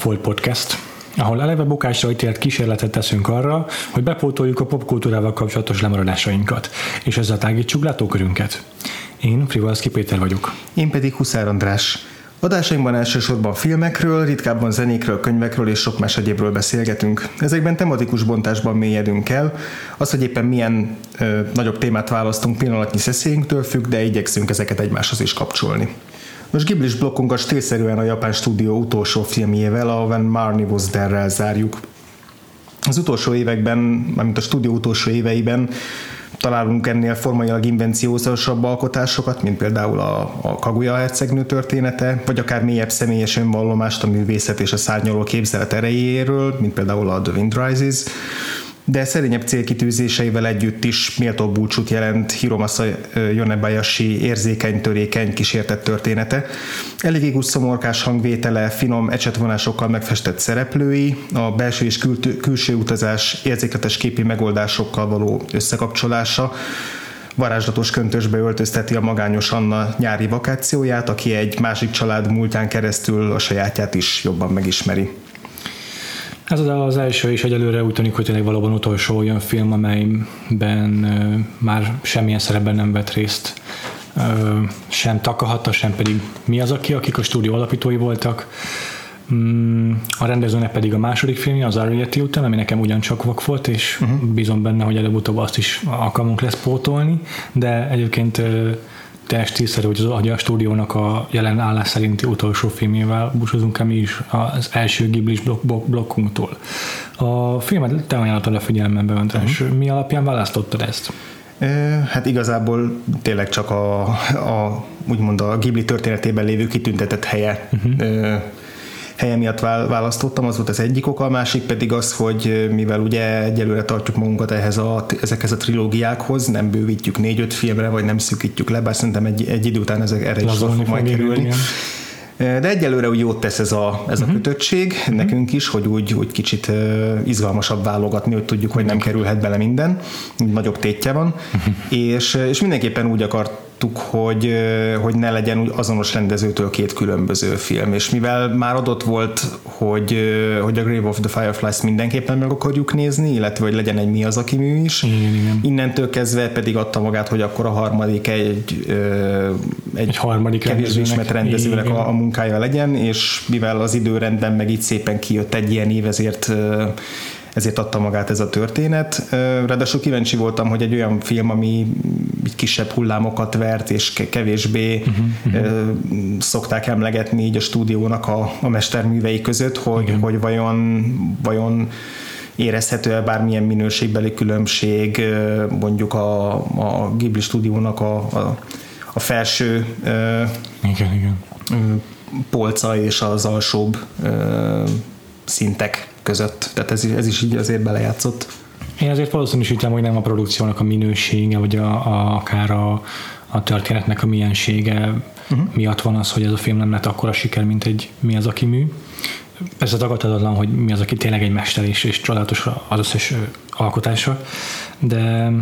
Vakfolt Podcast, ahol eleve bukásra ítélt kísérletet teszünk arra, hogy bepótoljuk a popkultúrával kapcsolatos lemaradásainkat, és ezzel tágítsuk látókörünket. Én Frivalszki Péter vagyok. Én pedig Huszár András. Adásainkban elsősorban filmekről, ritkábban zenékről, könyvekről és sok más egyébről beszélgetünk. Ezekben tematikus bontásban mélyedünk el. Az, hogy éppen milyen ö, nagyobb témát választunk pillanatnyi szeszélyünktől függ, de igyekszünk ezeket egymáshoz is kapcsolni. Most Ghiblis blokkunkat stílszerűen a japán stúdió utolsó filmjével, a When Marnie Was There-rel zárjuk. Az utolsó években, mármint a stúdió utolsó éveiben találunk ennél formailag invenciósabb alkotásokat, mint például a, a Kaguya hercegnő története, vagy akár mélyebb személyes önvallomást a művészet és a szárnyaló képzelet erejéről, mint például a The Wind Rises de szerényebb célkitűzéseivel együtt is méltó búcsút jelent Hiromasa Yonebayashi érzékeny, törékeny, kísértett története. Eléggé szomorkás hangvétele, finom ecsetvonásokkal megfestett szereplői, a belső és kül- külső utazás érzékletes képi megoldásokkal való összekapcsolása, varázslatos köntösbe öltözteti a magányos Anna nyári vakációját, aki egy másik család múltán keresztül a sajátját is jobban megismeri. Ez az első és egyelőre úgy tűnik, hogy tényleg valóban utolsó olyan film, amelyben már semmilyen szerepben nem vett részt sem Takahata, sem pedig mi az, aki, akik a stúdió alapítói voltak. Mm, a rendezőnek pedig a második filmje, az Ariety után, ami nekem ugyancsak vak volt, és uh-huh. bízom benne, hogy előbb-utóbb azt is alkalmunk lesz pótolni, de egyébként tényleg stílszerű, hogy, az, hogy a stúdiónak a jelen állás szerinti utolsó filmjével búcsúzunk el mi is az első Ghiblis blok, blok, blokkunktól. A filmet te ajánlottad a figyelmembe, András. Uh-huh. Mi alapján választottad ezt? Hát igazából tényleg csak a, a úgymond a Ghibli történetében lévő kitüntetett helye uh-huh helye miatt választottam, az volt az egyik oka, a másik pedig az, hogy mivel ugye egyelőre tartjuk magunkat ehhez a, ezekhez a trilógiákhoz, nem bővítjük négy-öt filmre, vagy nem szűkítjük le, bár szerintem egy, egy idő után ezek erre is fog majd kerülni. Igen. De egyelőre úgy jót tesz ez a, ez uh-huh. a kötöttség uh-huh. nekünk is, hogy úgy, úgy kicsit izgalmasabb válogatni, hogy tudjuk, hogy nem kerülhet bele minden, nagyobb tétje van, uh-huh. és, és mindenképpen úgy akart tudtuk, hogy, hogy ne legyen azonos rendezőtől két különböző film, és mivel már adott volt, hogy, hogy a Grave of the Fireflies mindenképpen meg akarjuk nézni, illetve hogy legyen egy mi az, aki mű is, igen, igen. innentől kezdve pedig adta magát, hogy akkor a harmadik egy, egy, egy harmadik kevésbé ismert rendezőnek a, a munkája legyen, és mivel az időrendben meg itt szépen kijött egy ilyen év, ezért ezért adta magát ez a történet. Ráadásul kíváncsi voltam, hogy egy olyan film, ami kisebb hullámokat vert, és kevésbé uh-huh, uh-huh. szokták emlegetni így a stúdiónak a, a mesterművei között, hogy, hogy vajon, vajon érezhető-e bármilyen minőségbeli különbség mondjuk a, a Ghibli stúdiónak a, a, a felső igen, igen. polca és az alsóbb szintek között. Tehát ez, ez is így azért belejátszott. Én azért valószínűsítem, hogy nem a produkciónak a minősége, vagy a, a, akár a, a történetnek a miensége uh-huh. miatt van az, hogy ez a film nem lett akkora siker, mint egy Mi az, aki mű. Persze tagadhatatlan, hogy mi az, aki tényleg egy mester és, és csodálatos az összes alkotása, de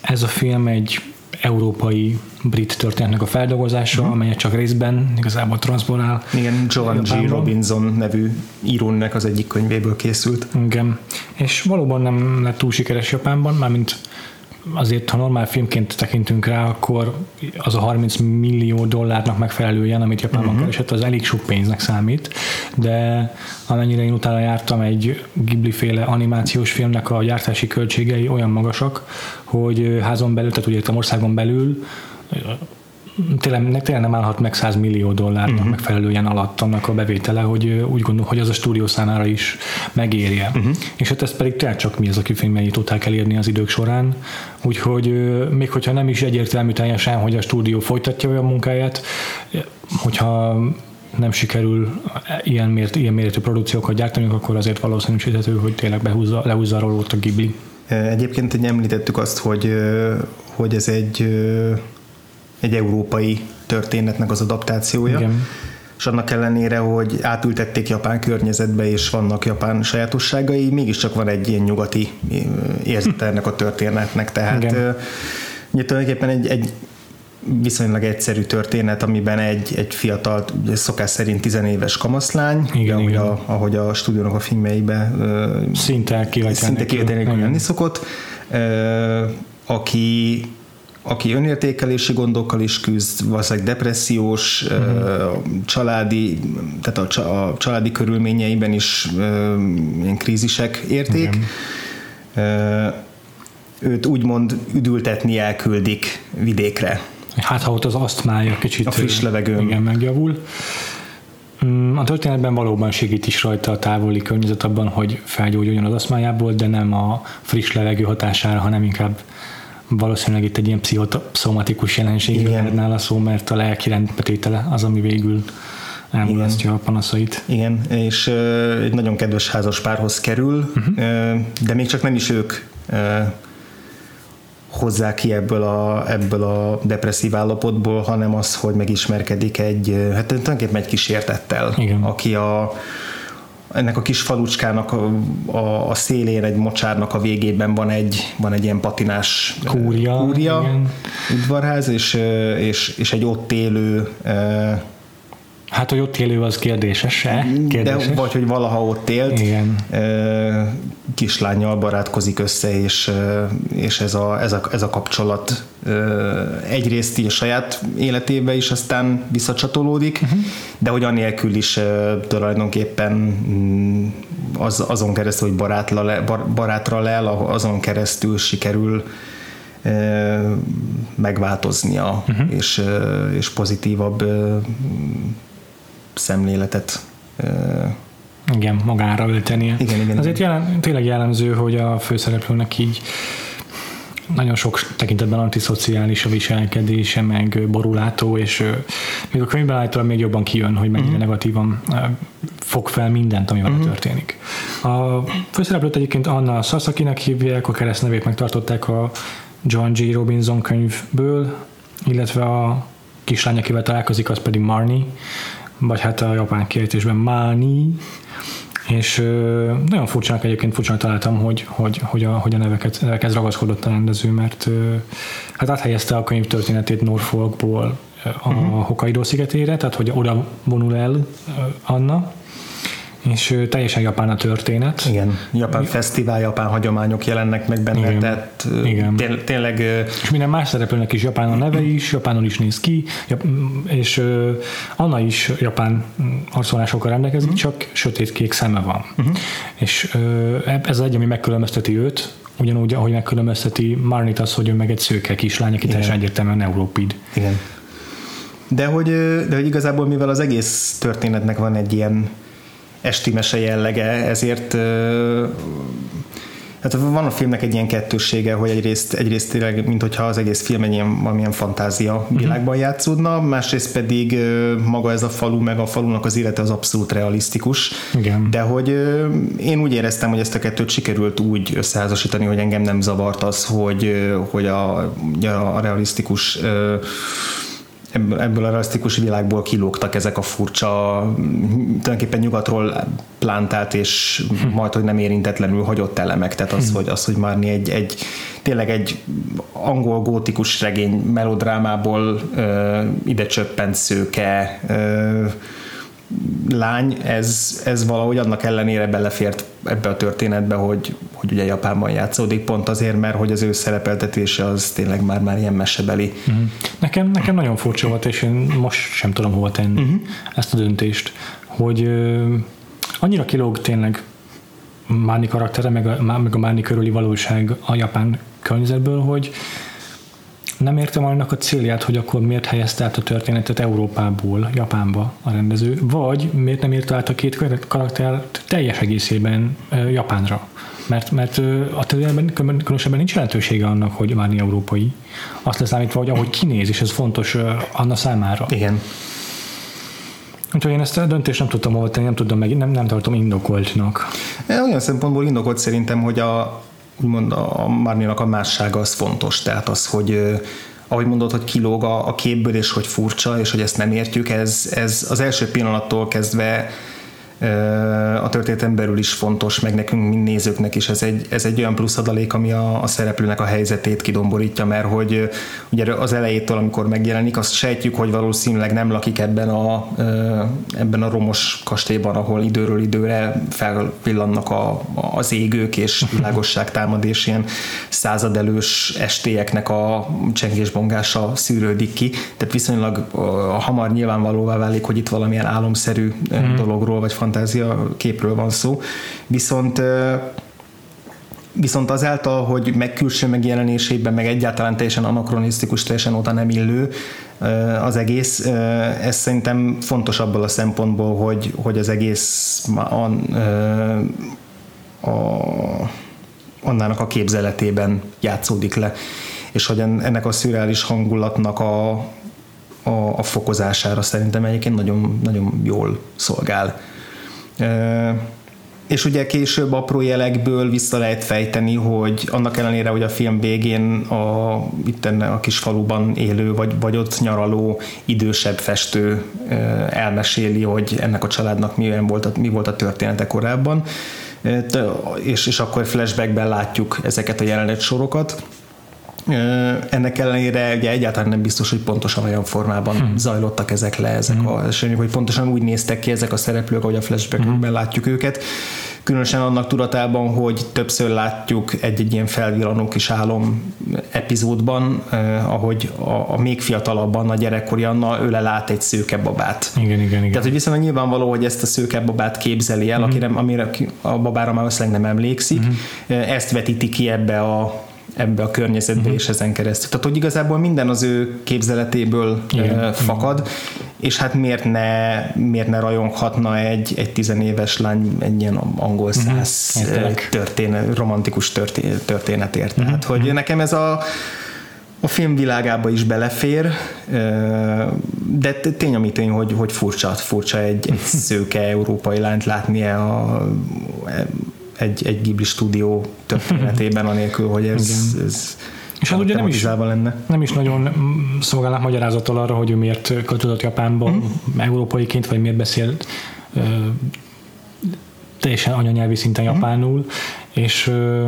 ez a film egy európai brit történetnek a feldolgozása, uh-huh. amelyet csak részben igazából transzponál. Igen, Joan G. Robinson nevű írónnek az egyik könyvéből készült. Igen, és valóban nem lett túl sikeres Japánban, mármint azért, ha normál filmként tekintünk rá, akkor az a 30 millió dollárnak megfelelő ilyen, amit Japánban uh-huh. keresett, az elég sok pénznek számít, de amennyire én utána jártam egy Ghibli-féle animációs filmnek a gyártási költségei olyan magasak, hogy házon belül, tehát itt a országon belül tényleg, tényleg nem állhat meg 100 millió dollárnak uh-huh. megfelelően alatt annak a bevétele, hogy úgy gondolom, hogy az a stúdió számára is megérje. Uh-huh. És hát ezt pedig tényleg csak mi az, aki filmjei tudták elérni az idők során. Úgyhogy még hogyha nem is egyértelmű teljesen, hogy a stúdió folytatja olyan munkáját, hogyha nem sikerül ilyen, mért, ilyen méretű produkciókat gyártani, akkor azért valószínűsíthető, hogy tényleg behúzza, lehúzza a a Ghibli. Egyébként említettük azt, hogy, hogy ez egy egy európai történetnek az adaptációja. Igen. És annak ellenére, hogy átültették japán környezetbe, és vannak japán sajátosságai, mégiscsak van egy ilyen nyugati érzete ennek a történetnek. Tehát Igen. ugye tulajdonképpen egy, egy viszonylag egyszerű történet, amiben egy, egy fiatal, szokás szerint tizenéves kamaszlány, igen, igen. Ahogy, a, ahogy a stúdiónak a filmjeibe szinte kivételnek lenni szokott, aki aki önértékelési gondokkal is küzd, valószínűleg depressziós, uh-huh. családi, tehát a, a családi körülményeiben is ilyen krízisek érték. Uh-huh. Őt úgymond üdültetni elküldik vidékre. Hát ha ott az asztmája kicsit a friss levegőn. Igen, megjavul. Mm, a történetben valóban segít is rajta a távoli környezet abban, hogy felgyógyuljon az asztmájából, de nem a friss levegő hatására, hanem inkább valószínűleg itt egy ilyen pszichoszomatikus jelenség nála szó, mert a lelki rendbetétele az, ami végül elmulasztja a panaszait. Igen, és uh, egy nagyon kedves házas párhoz kerül, uh-huh. uh, de még csak nem is ők uh, hozzá ki ebből a, ebből a depresszív állapotból, hanem az, hogy megismerkedik egy, hát tulajdonképpen egy kísértettel, Igen. aki a, ennek a kis falucskának a, a, a szélén egy mocsárnak a végében van egy, van egy ilyen patinás kúria, kúria udvarház, és, és, és egy ott élő Hát, hogy ott élő az kérdéses-e? Kérdéses. De vagy, hogy valaha ott élt, Igen. kislányjal barátkozik össze, és, és ez, a, ez, a, ez a kapcsolat egyrészt így a saját életébe is aztán visszacsatolódik, uh-huh. de hogy anélkül is tulajdonképpen mm, az, azon keresztül, hogy barátla le, barátra lel, azon keresztül sikerül megváltoznia, uh-huh. és, és pozitívabb szemléletet igen, magára öltenie. Igen, igen, Azért jelen, tényleg jellemző, hogy a főszereplőnek így nagyon sok tekintetben antiszociális a viselkedése, meg borulátó, és még a könyvben állítólag még jobban kijön, hogy mennyire uh-huh. negatívan fog fel mindent, ami vele uh-huh. történik. A főszereplőt egyébként Anna Sasakinek hívják, a keresztnevét megtartották a John G. Robinson könyvből, illetve a kislány, akivel találkozik, az pedig Marnie, vagy hát a japán kiejtésben Mani, és ö, nagyon furcsának egyébként furcsának találtam, hogy, hogy, hogy, a, hogy a neveket, nevekhez ragaszkodott a rendező, mert ö, hát áthelyezte a könyv történetét Norfolkból a uh-huh. Hokkaido szigetére, tehát hogy oda vonul el Anna, és teljesen japán a történet. Igen, japán fesztivál, japán hagyományok jelennek meg benne, Igen. tehát Igen. Té- tényleg... És minden más szereplőnek is japán a neve is, japánul is néz ki, és Anna is japán arcolásokkal rendelkezik, uh-huh. csak sötét-kék szeme van. Uh-huh. És ez az egy, ami megkülönbözteti őt, ugyanúgy, ahogy megkülönbözteti Marnit az, hogy ő meg egy szőke kislány, aki teljesen egyértelműen európid. Igen. De hogy, de hogy igazából mivel az egész történetnek van egy ilyen esti mese jellege, ezért Hát van a filmnek egy ilyen kettőssége, hogy egyrészt, egyrészt tényleg, mint hogyha az egész film egy ilyen valamilyen fantázia mhm. világban játszódna, másrészt pedig maga ez a falu, meg a falunak az élete az abszolút realisztikus. Igen. De hogy én úgy éreztem, hogy ezt a kettőt sikerült úgy összeházasítani, hogy engem nem zavart az, hogy, hogy a, a realisztikus ebből, a realisztikus világból kilógtak ezek a furcsa, tulajdonképpen nyugatról plántált és majd, hogy nem érintetlenül hagyott elemek. Tehát az, hogy, az, hogy Marni egy, egy tényleg egy angol gótikus regény melodrámából ö, ide csöppent szőke ö, lány, ez, ez valahogy annak ellenére belefért ebbe a történetbe, hogy, hogy ugye Japánban játszódik, pont azért, mert hogy az ő szerepeltetése az tényleg már, már ilyen mesebeli. Uh-huh. Nekem, nekem nagyon furcsa volt, és én most sem tudom hova tenni uh-huh. ezt a döntést, hogy uh, annyira kilóg tényleg Márni karaktere, meg a, meg a Márni körüli valóság a japán környezetből, hogy nem értem annak a célját, hogy akkor miért helyezte át a történetet Európából Japánba a rendező, vagy miért nem írta át a két karakter teljes egészében Japánra. Mert, mert a történetben különösebben nincs jelentősége annak, hogy már európai. Azt leszámítva, hogy ahogy kinéz, és ez fontos Anna számára. Igen. Úgyhogy én ezt a döntést nem tudtam hova tenni, nem tudom meg, nem, nem tartom indokoltnak. Olyan szempontból indokolt szerintem, hogy a, úgymond a Marninak a mássága az fontos, tehát az, hogy ahogy mondod, hogy kilóg a, a képből, és hogy furcsa, és hogy ezt nem értjük, ez, ez az első pillanattól kezdve a történeten belül is fontos, meg nekünk, mint nézőknek is ez egy, ez egy olyan plusz adalék, ami a, a szereplőnek a helyzetét kidomborítja, mert hogy ugye az elejétől, amikor megjelenik, azt sejtjük, hogy valószínűleg nem lakik ebben a, ebben a romos kastélyban, ahol időről időre felvillannak a, az égők, és világosság támad, és ilyen századelős estélyeknek a csengésbongása szűrődik ki, tehát viszonylag hamar nyilvánvalóvá válik, hogy itt valamilyen álomszerű mm. dologról, vagy fantázia képről van szó. Viszont Viszont azáltal, hogy meg külső megjelenésében, meg egyáltalán teljesen anakronisztikus, teljesen oda nem illő az egész, ez szerintem fontos abból a szempontból, hogy, hogy az egész a, a, annának a képzeletében játszódik le, és hogy ennek a szürreális hangulatnak a, a, a fokozására szerintem egyébként nagyon, nagyon jól szolgál. És ugye később apró jelekből vissza lehet fejteni, hogy annak ellenére, hogy a film végén a, itt enne a kis faluban élő, vagy, vagy ott nyaraló idősebb festő elmeséli, hogy ennek a családnak milyen volt a, mi volt a története korábban, és, és akkor flashbackben látjuk ezeket a jelenet sorokat ennek ellenére ugye egyáltalán nem biztos, hogy pontosan olyan formában hmm. zajlottak ezek le, ezek hmm. a események, hogy pontosan úgy néztek ki ezek a szereplők, ahogy a flashbackben hmm. látjuk őket. Különösen annak tudatában, hogy többször látjuk egy-egy ilyen felvillanó kis álom epizódban, eh, ahogy a, a még fiatalabban, a gyerekkori Anna öle lát egy szőke babát. Igen, igen, igen. Tehát, hogy viszonylag nyilvánvaló, hogy ezt a szőke babát képzeli el, mm. akire, amire a babára már nem emlékszik. Mm. Ezt vetíti ki ebbe a ebbe a környezetbe uh-huh. és ezen keresztül. Tehát, hogy igazából minden az ő képzeletéből Igen. fakad, és hát miért ne, miért ne rajonghatna egy, egy tizenéves lány egy ilyen angol mhm. száz uh-huh. történet, romantikus történetért. Uh-huh. Tehát, hogy nekem ez a a film világába is belefér, de tény ami tény, hogy, hogy furcsa, furcsa egy, egy szőke európai lányt látni a, egy, egy Ghibli stúdió történetében, anélkül, hogy ez, ez és hát ugye nem is, lenne. nem is nagyon szolgálnak magyarázattal arra, hogy ő miért költözött Japánba mm. európaiként, vagy miért beszél ö, teljesen anyanyelvi szinten mm. japánul, és ö,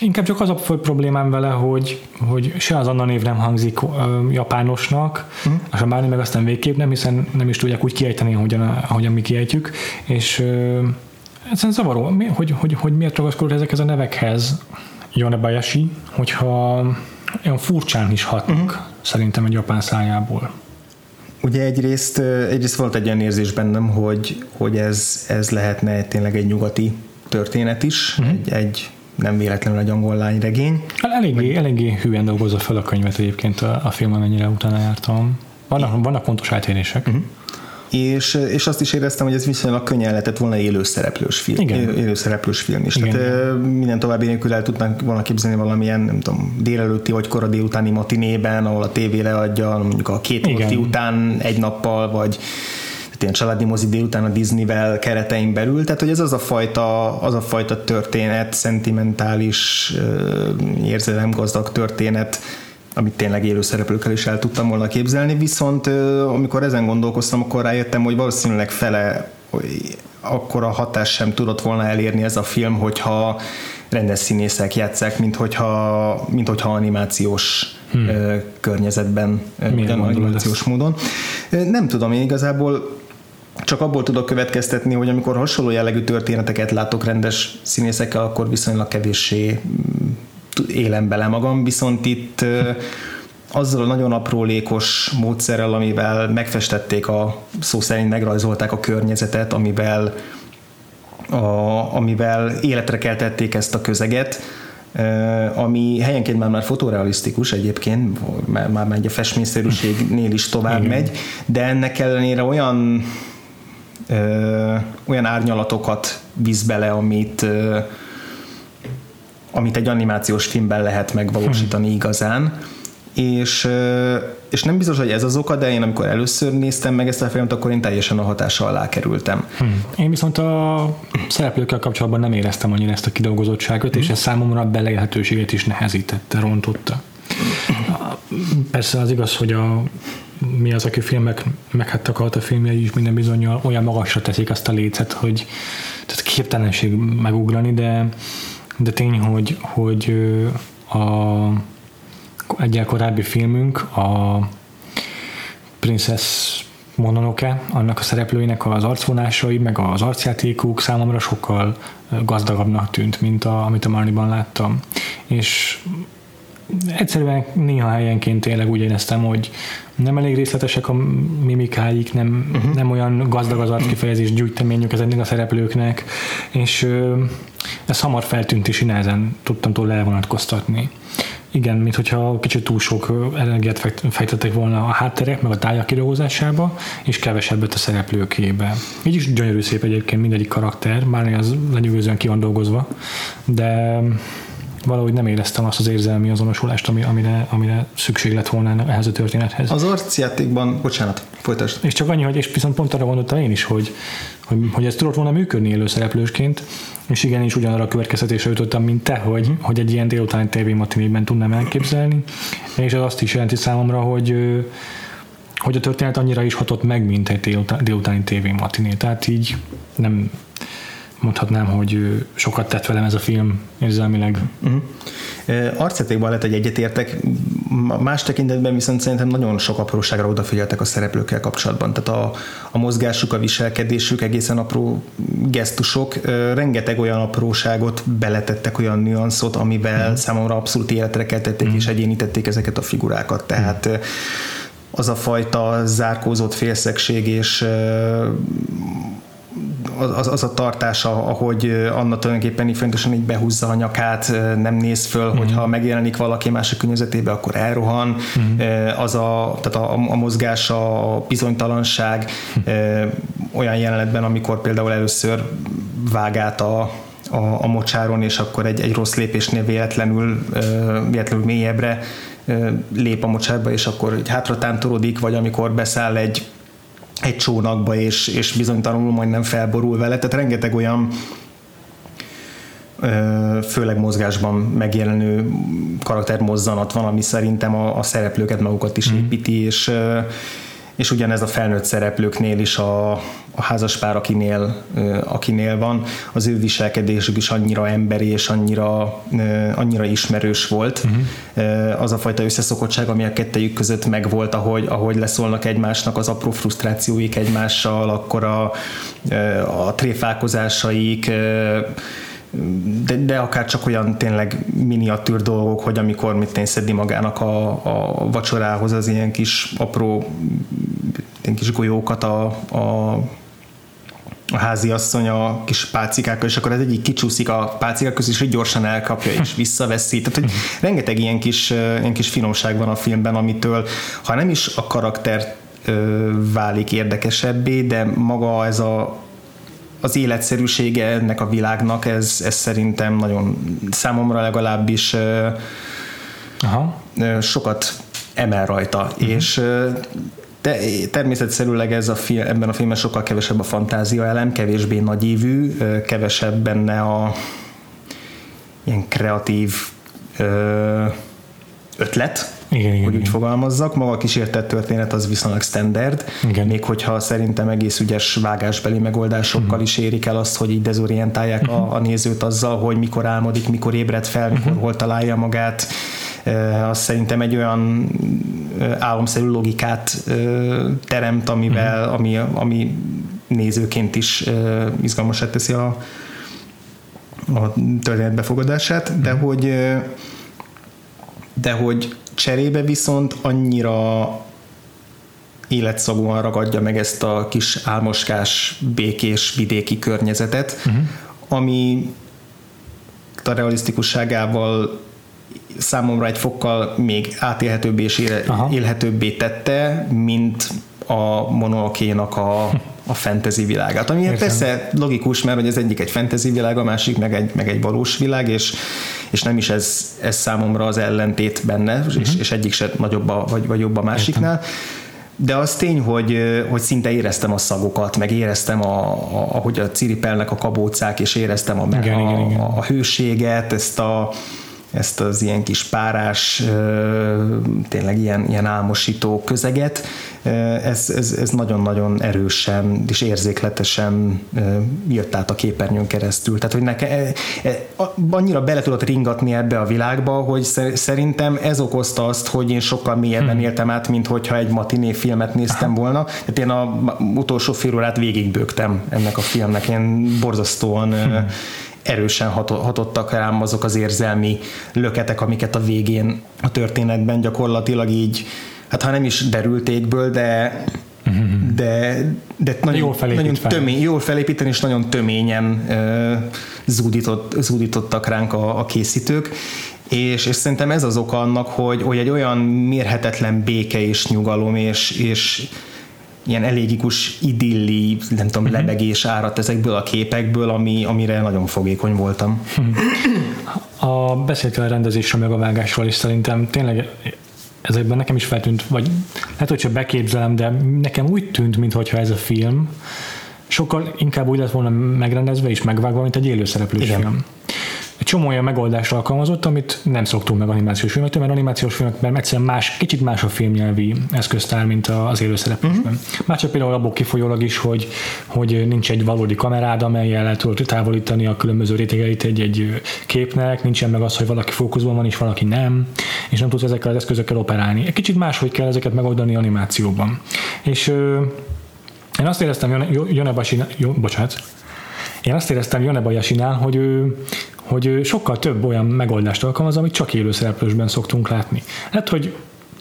inkább csak az a problémám vele, hogy, hogy se az Anna név nem hangzik ö, japánosnak, mm. és a Márni meg aztán végképp nem, hiszen nem is tudják úgy kiejteni, ahogyan, ahogyan mi kiejtjük, és ö, Egyszerűen zavaró, hogy, hogy, hogy miért ragaszkodott ezekhez a nevekhez Bayashi, hogyha olyan furcsán is hatnak uh-huh. szerintem egy japán szájából. Ugye egyrészt, egyrészt volt egy olyan érzés bennem, hogy, hogy ez, ez lehetne tényleg egy nyugati történet is, uh-huh. egy, egy nem véletlenül egy angol lányregény. Hát eléggé, eléggé hűen dolgozza fel a könyvet egyébként a, a film, amennyire utána jártam. Vannak, vannak pontos eltérések. Uh-huh és, és azt is éreztem, hogy ez viszonylag könnyen lehetett volna élőszereplős film, Igen. élőszereplős film is. Igen. Tehát minden további nélkül el tudnánk volna képzelni valamilyen, nem tudom, délelőtti vagy kora délutáni matinében, ahol a tévére adja mondjuk a két óti után egy nappal, vagy ilyen családi mozi délután a Disneyvel keretein belül, tehát hogy ez az a fajta, az a fajta történet, szentimentális, érzelemgazdag történet, amit tényleg élő szereplőkkel is el tudtam volna képzelni, viszont amikor ezen gondolkoztam, akkor rájöttem, hogy valószínűleg fele akkor a hatás sem tudott volna elérni ez a film, hogyha rendes színészek játszák, mint hogyha, mint hogyha animációs hmm. környezetben, animációs módon. Nem tudom, én igazából csak abból tudok következtetni, hogy amikor hasonló jellegű történeteket látok rendes színészekkel, akkor viszonylag kevéssé élem bele magam, viszont itt azzal a nagyon aprólékos módszerrel, amivel megfestették a szó szerint megrajzolták a környezetet, amivel, a, amivel életre keltették ezt a közeget, ami helyenként már már fotorealisztikus egyébként, már, már egy a festményszerűségnél is tovább Igen. megy, de ennek ellenére olyan ö, olyan árnyalatokat visz bele, amit ö, amit egy animációs filmben lehet megvalósítani hmm. igazán. És, és nem biztos, hogy ez az oka, de én amikor először néztem meg ezt a filmet, akkor én teljesen a hatása alá kerültem. Hmm. Én viszont a szereplőkkel kapcsolatban nem éreztem annyira ezt a kidolgozottságot, hmm. és ez számomra a beleélhetőséget is nehezítette, rontotta. Persze az igaz, hogy a mi az, aki filmek, meg hát a filmjei is minden bizonyal olyan magasra teszik azt a lécet, hogy tehát képtelenség megugrani, de, de tény, hogy, hogy a egyel korábbi filmünk, a Princess Mononoke, annak a szereplőinek az arcvonásai, meg az arcjátékuk számomra sokkal gazdagabbnak tűnt, mint a, amit a Marniban láttam. És egyszerűen néha helyenként tényleg úgy éreztem, hogy nem elég részletesek a mimikáik, nem, uh-huh. nem olyan gazdag az arckifejezés gyújteményük ezeknek a szereplőknek, és ez hamar feltűnt, és nehezen tudtam tőle elvonatkoztatni. Igen, mint hogyha kicsit túl sok energiát fejtettek volna a hátterek, meg a tájak kidolgozásába, és kevesebbet a szereplőkébe. Így is gyönyörű szép egyébként mindegyik karakter, bár az lenyűgözően ki van dolgozva, de valahogy nem éreztem azt az érzelmi azonosulást, ami, amire, amire szükség lett volna ehhez a történethez. Az arcjátékban, bocsánat, folytasd. És csak annyi, hogy és viszont pont arra gondoltam én is, hogy, hogy, hogy ez tudott volna működni előszereplősként, és igen, is ugyanarra a következtetésre jutottam, mint te, hogy, hogy egy ilyen délutáni tévématinében tudnám elképzelni, és az azt is jelenti számomra, hogy hogy a történet annyira is hatott meg, mint egy délutáni tévématiné. Tehát így nem, mondhatnám, hogy sokat tett velem ez a film érzelmileg. Uh-huh. Arcetékban lehet, hogy egyetértek, más tekintetben viszont szerintem nagyon sok apróságra odafigyeltek a szereplőkkel kapcsolatban. Tehát a, a mozgásuk, a viselkedésük, egészen apró gesztusok, rengeteg olyan apróságot beletettek, olyan nüanszot, amivel uh-huh. számomra abszolút életre keltették uh-huh. és egyénítették ezeket a figurákat. Tehát uh-huh az a fajta zárkózott félszegség és az, az a tartása, ahogy Anna tulajdonképpen így fontosan így behúzza a nyakát, nem néz föl, mm-hmm. hogyha megjelenik valaki más a környezetébe, akkor elrohan, mm-hmm. az a, tehát a, a mozgás, a bizonytalanság mm-hmm. olyan jelenetben, amikor például először vág át a, a, a mocsáron, és akkor egy, egy rossz lépésnél véletlenül, véletlenül mélyebbre lép a mocsárba, és akkor hátra tántorodik, vagy amikor beszáll egy egy csónakba, és, és bizonytalanul majdnem felborul vele, tehát rengeteg olyan főleg mozgásban megjelenő karaktermozzanat van, ami szerintem a, a szereplőket magukat is mm. építi, és és ugyanez a felnőtt szereplőknél is a, a házaspár, akinél, akinél van, az ő viselkedésük is annyira emberi és annyira, annyira ismerős volt. Uh-huh. Az a fajta összeszokottság, ami a kettejük között megvolt, ahogy, ahogy leszólnak egymásnak az apró frusztrációik egymással, akkor a, a tréfálkozásaik, de, de akár csak olyan tényleg miniatűr dolgok, hogy amikor mit én szedni magának a, a vacsorához az ilyen kis apró ilyen kis golyókat a, a a házi asszony a kis pálcikákkal, és akkor az egyik kicsúszik a pálcikák közül, és gyorsan elkapja és visszaveszi. Tehát, hogy rengeteg ilyen kis, ilyen kis finomság van a filmben, amitől, ha nem is a karakter válik érdekesebbé, de maga ez a az életszerűsége ennek a világnak, ez, ez szerintem nagyon számomra legalábbis Aha. sokat emel rajta, uh-huh. és de természetszerűleg ez a film, ebben a filmben sokkal kevesebb a fantázia elem, kevésbé nagyívű, kevesebb benne a ilyen kreatív ötlet, igen, igen, hogy igen. úgy fogalmazzak. Maga a kísértett történet az viszonylag standard, igen. még hogyha szerintem egész ügyes vágásbeli megoldásokkal uh-huh. is érik el azt, hogy így dezorientálják uh-huh. a, mhm. a nézőt azzal, hogy mikor álmodik, mikor ébred fel, mikor uh-huh. hol találja magát. Az szerintem egy olyan álomszerű logikát teremt, amivel, uh-huh. ami, ami nézőként is izgalmasát teszi a, a történet befogadását, de hogy de hogy Cserébe viszont annyira életszagúan ragadja meg ezt a kis álmoskás, békés vidéki környezetet, uh-huh. ami a realisztikusságával számomra egy fokkal még átélhetőbbé és élhetőbbé tette, mint a monokénak a, a fantasy világát. Ami persze logikus, mert hogy ez egyik egy fantasy világ, a másik meg egy, meg egy valós világ, és, és nem is ez, ez számomra az ellentét benne, uh-huh. és, és egyik se nagyobb a, vagy, vagy jobb a másiknál. Értem. De az tény, hogy, hogy szinte éreztem a szagokat, meg éreztem, a, a, ahogy a ciripelnek a kabócák, és éreztem a, igen, a, igen, igen. a hőséget, ezt a, ezt az ilyen kis párás, tényleg ilyen, ilyen álmosító közeget, ez, ez, ez nagyon-nagyon erősen és érzékletesen jött át a képernyőn keresztül. Tehát, hogy nekem e, e, annyira bele tudott ringatni ebbe a világba, hogy szerintem ez okozta azt, hogy én sokkal mélyebben hmm. éltem át, mint hogyha egy matiné filmet néztem volna. Tehát én a utolsó fél órát végigbőgtem ennek a filmnek, ilyen borzasztóan hmm erősen hatottak rám azok az érzelmi löketek, amiket a végén a történetben gyakorlatilag így, hát ha nem is derültékből, de de, de nagyon, jól, nagyon tömény, jól felépíteni, és nagyon töményen uh, zúdított, zúdítottak ránk a, a készítők, és, és szerintem ez az oka annak, hogy, hogy egy olyan mérhetetlen béke és nyugalom, és, és ilyen elégikus idilli, nem tudom, uh-huh. lebegés árat ezekből a képekből, ami, amire nagyon fogékony voltam. A beszéltél a rendezésről, meg a vágásról, és szerintem tényleg ezekben nekem is feltűnt, vagy lehet, hogy csak beképzelem, de nekem úgy tűnt, mintha ez a film sokkal inkább úgy lett volna megrendezve és megvágva, mint egy élőszereplős Igen. film egy csomó olyan megoldást alkalmazott, amit nem szoktunk meg animációs filmektől, mert animációs filmekben egyszerűen más, kicsit más a filmnyelvi eszköztár, mint az élőszereplésben. Uh-huh. Már csak például abból kifolyólag is, hogy, hogy nincs egy valódi kamerád, amelyel el tudod távolítani a különböző rétegeit egy-egy képnek, nincsen meg az, hogy valaki fókuszban van és valaki nem, és nem tudsz ezekkel az eszközökkel operálni. Egy kicsit máshogy kell ezeket megoldani animációban. És én azt éreztem, Jonebashi, jó, bocsánat, én azt éreztem Jonebayasinál, hogy ő, hogy sokkal több olyan megoldást alkalmaz, amit csak élőszereplősben szoktunk látni. Hát, hogy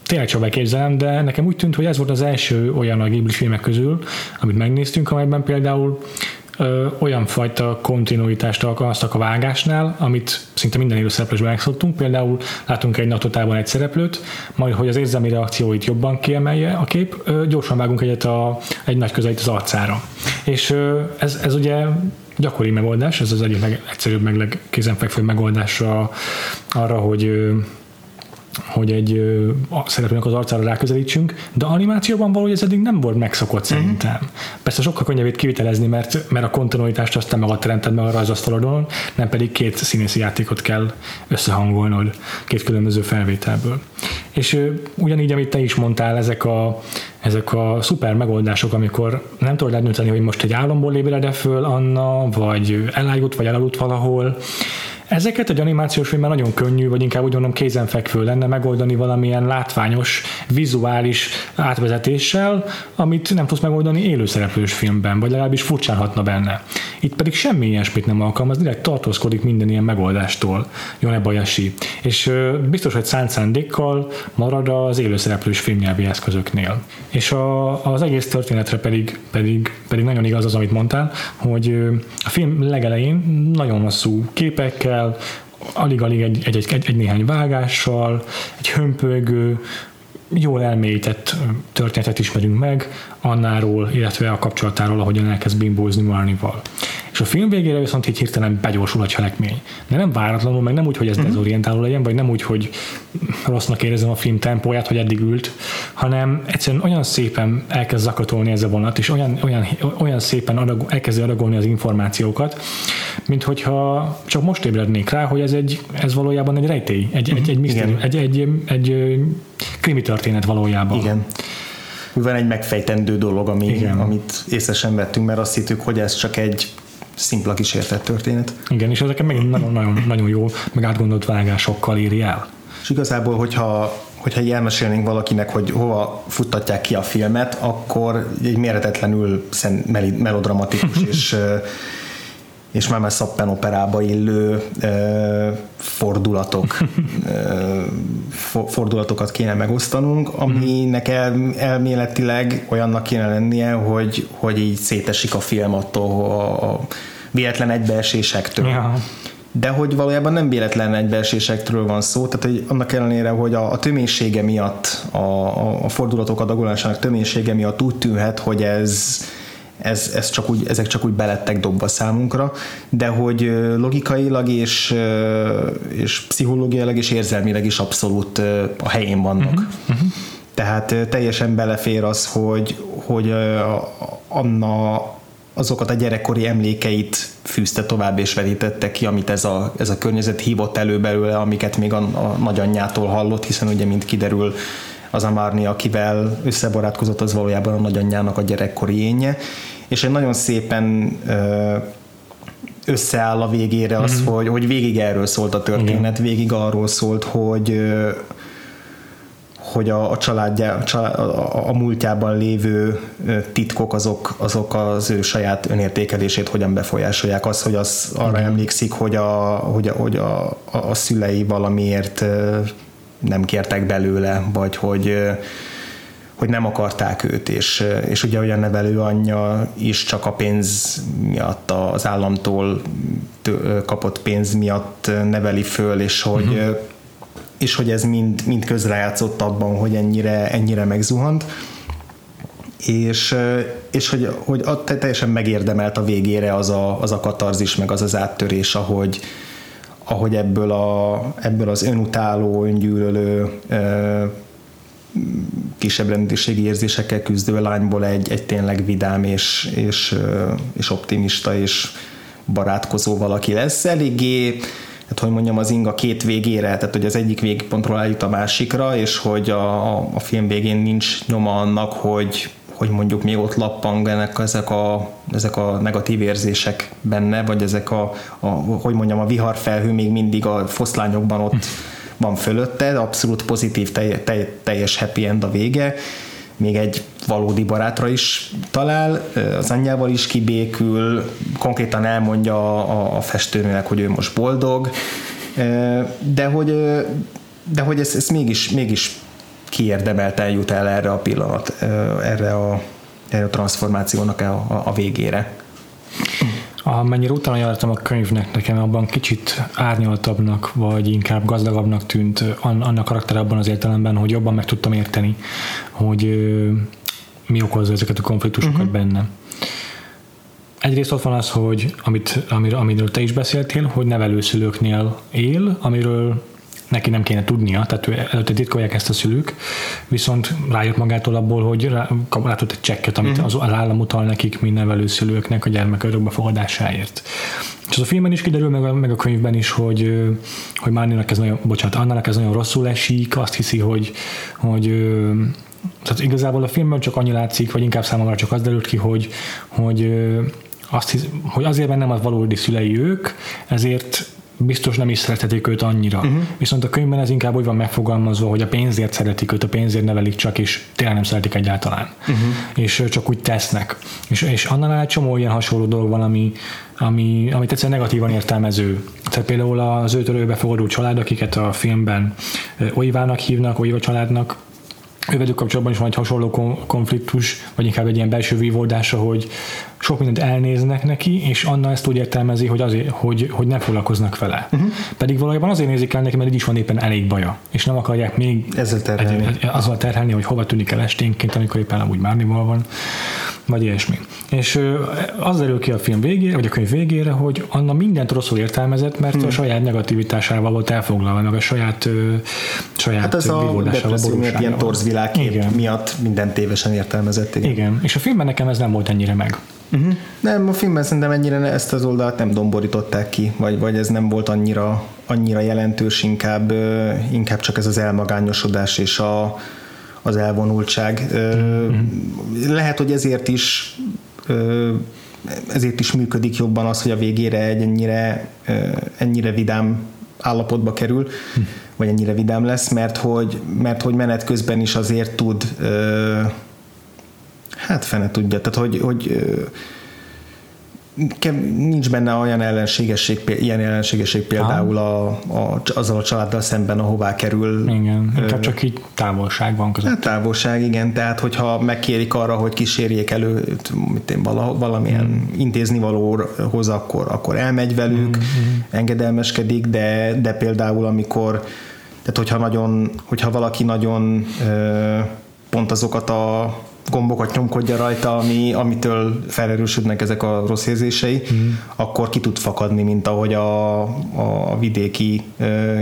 tényleg csak beképzelem, de nekem úgy tűnt, hogy ez volt az első olyan a Ghibli filmek közül, amit megnéztünk, amelyben például ö, olyan fajta kontinuitást alkalmaztak a vágásnál, amit szinte minden élőszereplősben megszoktunk. Például látunk egy natotában egy szereplőt, majd hogy az érzelmi reakcióit jobban kiemelje a kép, ö, gyorsan vágunk egyet a, egy nagy közelít az arcára. És ö, ez, ez ugye gyakori megoldás, ez az egyik legegyszerűbb, meg legkézenfekvőbb megoldásra arra, hogy hogy egy a szereplőnek az arcára ráközelítsünk, de animációban valahogy ez eddig nem volt megszokott uh-huh. szerintem. Persze sokkal könnyebb kivitelezni, mert, mert a kontinuitást azt te magad teremted meg a rajzasztalodon, nem pedig két színészi játékot kell összehangolnod két különböző felvételből. És ugyanígy, amit te is mondtál, ezek a, ezek a szuper megoldások, amikor nem tudod eldönteni, hogy most egy álomból ébred föl Anna, vagy elájult, vagy elaludt valahol, Ezeket egy animációs filmben nagyon könnyű, vagy inkább úgy mondom kézenfekvő lenne megoldani valamilyen látványos, vizuális átvezetéssel, amit nem tudsz megoldani élőszereplős filmben, vagy legalábbis furcsálhatna benne. Itt pedig semmi ilyesmit nem alkalmaz, direkt tartózkodik minden ilyen megoldástól, Jone Bayashi. És biztos, hogy szánt szándékkal marad az élőszereplős filmnyelvi eszközöknél. És a, az egész történetre pedig, pedig, pedig nagyon igaz az, amit mondtál, hogy a film legelején nagyon hosszú képekkel, el, alig-alig egy, egy, egy, egy néhány vágással, egy hömpölygő, jól elmélyített történetet ismerünk meg Annáról, illetve a kapcsolatáról, ahogyan elkezd bimbózni Marnival. És a film végére viszont így hirtelen begyorsul a cselekmény. De nem váratlanul, meg nem úgy, hogy ez uh-huh. dezorientáló legyen, vagy nem úgy, hogy rossznak érezem a film tempóját, hogy eddig ült, hanem egyszerűen olyan szépen elkezd zakatolni ez a vonat, és olyan, olyan, olyan szépen adag, elkezdi adagolni az információkat, mint hogyha csak most ébrednék rá, hogy ez, egy, ez valójában egy rejtély, egy, uh-huh. egy, egy, miszteri, egy, egy, egy, egy krimi történet valójában. Igen van egy megfejtendő dolog, ami, Igen. amit észre sem vettünk, mert azt hittük, hogy ez csak egy szimpla kísértett történet. Igen, és ezeket még nagyon, nagyon jó, meg átgondolt vágásokkal írja el. És igazából, hogyha hogyha így elmesélnénk valakinek, hogy hova futtatják ki a filmet, akkor egy méretetlenül melodramatikus és és már szappen operába illő ö, fordulatok, ö, fordulatokat kéne megosztanunk, aminek el, elméletileg olyannak kéne lennie, hogy, hogy így szétesik a film attól a, a véletlen egybeesésektől. Ja. De hogy valójában nem véletlen egybeesésektől van szó, tehát hogy annak ellenére, hogy a, a töménysége miatt, a, a, a fordulatok adagolásának töménysége miatt úgy tűnhet, hogy ez ez, ez csak úgy, ezek csak úgy belettek dobva számunkra, de hogy logikailag és, és pszichológiailag és érzelmileg is abszolút a helyén vannak. Uh-huh. Uh-huh. Tehát teljesen belefér az, hogy, hogy Anna azokat a gyerekkori emlékeit fűzte tovább és vetítette ki, amit ez a, ez a környezet hívott elő belőle, amiket még a, a nagyanyjától hallott, hiszen ugye, mint kiderül, az a Márni, akivel összebarátkozott, az valójában a nagyanyjának a gyerekkori énje, és egy nagyon szépen összeáll a végére az, mm-hmm. hogy, hogy végig erről szólt a történet, Igen. végig arról szólt, hogy hogy a, a családja, a, a, a múltjában lévő titkok azok, azok az ő saját önértékelését hogyan befolyásolják. Az, hogy az arra Igen. emlékszik, hogy a, hogy a, hogy a, a, a szülei valamiért nem kértek belőle, vagy hogy hogy nem akarták őt, és, és ugye olyan nevelő anyja is csak a pénz miatt, az államtól kapott pénz miatt neveli föl, és hogy, uh-huh. és hogy ez mind, mind közrejátszott abban, hogy ennyire, ennyire megzuhant és, és hogy, hogy teljesen megérdemelt a végére az a, az a katarzis, meg az az áttörés, ahogy, ahogy ebből, a, ebből az önutáló, öngyűlölő kisebb rendőrségi érzésekkel küzdő lányból egy, egy tényleg vidám és, és, és optimista és barátkozó valaki lesz. Eléggé hát hogy mondjam, az inga két végére, tehát hogy az egyik végpontról eljut a másikra, és hogy a, a film végén nincs nyoma annak, hogy, hogy mondjuk még ott lappanganak ezek a, ezek a negatív érzések benne, vagy ezek a, a hogy mondjam, a viharfelhő még mindig a foszlányokban ott van fölötte, abszolút pozitív, telj, telj, teljes happy end a vége, még egy valódi barátra is talál, az anyjával is kibékül, konkrétan elmondja a, a festőnőnek, hogy ő most boldog, de hogy, de hogy ez, ez mégis, mégis kiérdemelten jut el erre a pillanat, erre a, erre a transformációnak a, a, a végére. Amennyire utána jártam a könyvnek, nekem abban kicsit árnyaltabbnak, vagy inkább gazdagabbnak tűnt annak karakter abban az értelemben, hogy jobban meg tudtam érteni, hogy mi okozza ezeket a konfliktusokat uh-huh. benne. Egyrészt ott van az, hogy amit, amiről, amiről te is beszéltél, hogy nevelőszülőknél él, amiről neki nem kéne tudnia, tehát ő előtte titkolják ezt a szülők, viszont rájött magától abból, hogy rá, látott egy csekket, amit mhm. az, az állam utal nekik, mint nevelőszülőknek a gyermek örökbefogadásáért. És az a filmben is kiderül, meg a, meg a könyvben is, hogy, hogy Márninak ez nagyon, bocsánat, Annának ez nagyon rosszul esik, azt hiszi, hogy, hogy tehát igazából a filmben csak annyi látszik, vagy inkább számomra csak az derült ki, hogy, hogy azt hisz, hogy azért, mert nem az valódi szülei ők, ezért biztos nem is szerethetik őt annyira. Uh-huh. Viszont a könyvben ez inkább úgy van megfogalmazva, hogy a pénzért szeretik őt, a pénzért nevelik csak, és tényleg nem szeretik egyáltalán. Uh-huh. És csak úgy tesznek. És, és annál egy csomó ilyen hasonló dolog van, ami, ami, amit egyszerűen negatívan értelmező. Tehát például az őtől befogadó család, akiket a filmben Oivának hívnak, Oiva családnak, ővelük kapcsolatban is van egy hasonló konfliktus, vagy inkább egy ilyen belső vívódása, hogy sok mindent elnéznek neki, és Anna ezt úgy értelmezi, hogy, azért, hogy, hogy nem foglalkoznak vele. Uh-huh. Pedig valójában azért nézik el neki, mert így is van éppen elég baja, és nem akarják még Ezzel terhelni. Egy, egy, azzal terhelni, hogy hova tűnik el esténként, amikor éppen amúgy márnival van, vagy ilyesmi. És az derül ki a film végére, vagy a könyv végére, hogy Anna mindent rosszul értelmezett, mert hmm. a saját negativitásával volt elfoglalva, meg a saját, saját hát ez a miatt ilyen torzvilágkép miatt minden tévesen értelmezett. Igen. igen. És a filmben nekem ez nem volt ennyire meg. Uh-huh. Nem, a filmben szerintem ennyire ezt az oldalt nem domborították ki, vagy, vagy ez nem volt annyira, annyira jelentős, inkább, inkább csak ez az elmagányosodás és a, az elvonultság. Uh-huh. Lehet, hogy ezért is ezért is működik jobban az, hogy a végére egy ennyire, ennyire vidám állapotba kerül, uh-huh. vagy ennyire vidám lesz, mert hogy, mert hogy menet közben is azért tud Hát fene tudja, tehát hogy, hogy nincs benne olyan ellenségesség, ilyen ellenségesség például a, a, azzal a családdal szemben, ahová kerül. Igen, inkább csak így távolság van között. Hát távolság, igen, tehát hogyha megkérik arra, hogy kísérjék elő mit én, vala, valamilyen mm. intézni valóhoz, akkor, akkor elmegy velük, mm. engedelmeskedik, de, de például amikor tehát hogyha nagyon, hogyha valaki nagyon pont azokat a gombokat nyomkodja rajta, ami, amitől felerősödnek ezek a rossz érzései, mm. akkor ki tud fakadni, mint ahogy a, a vidéki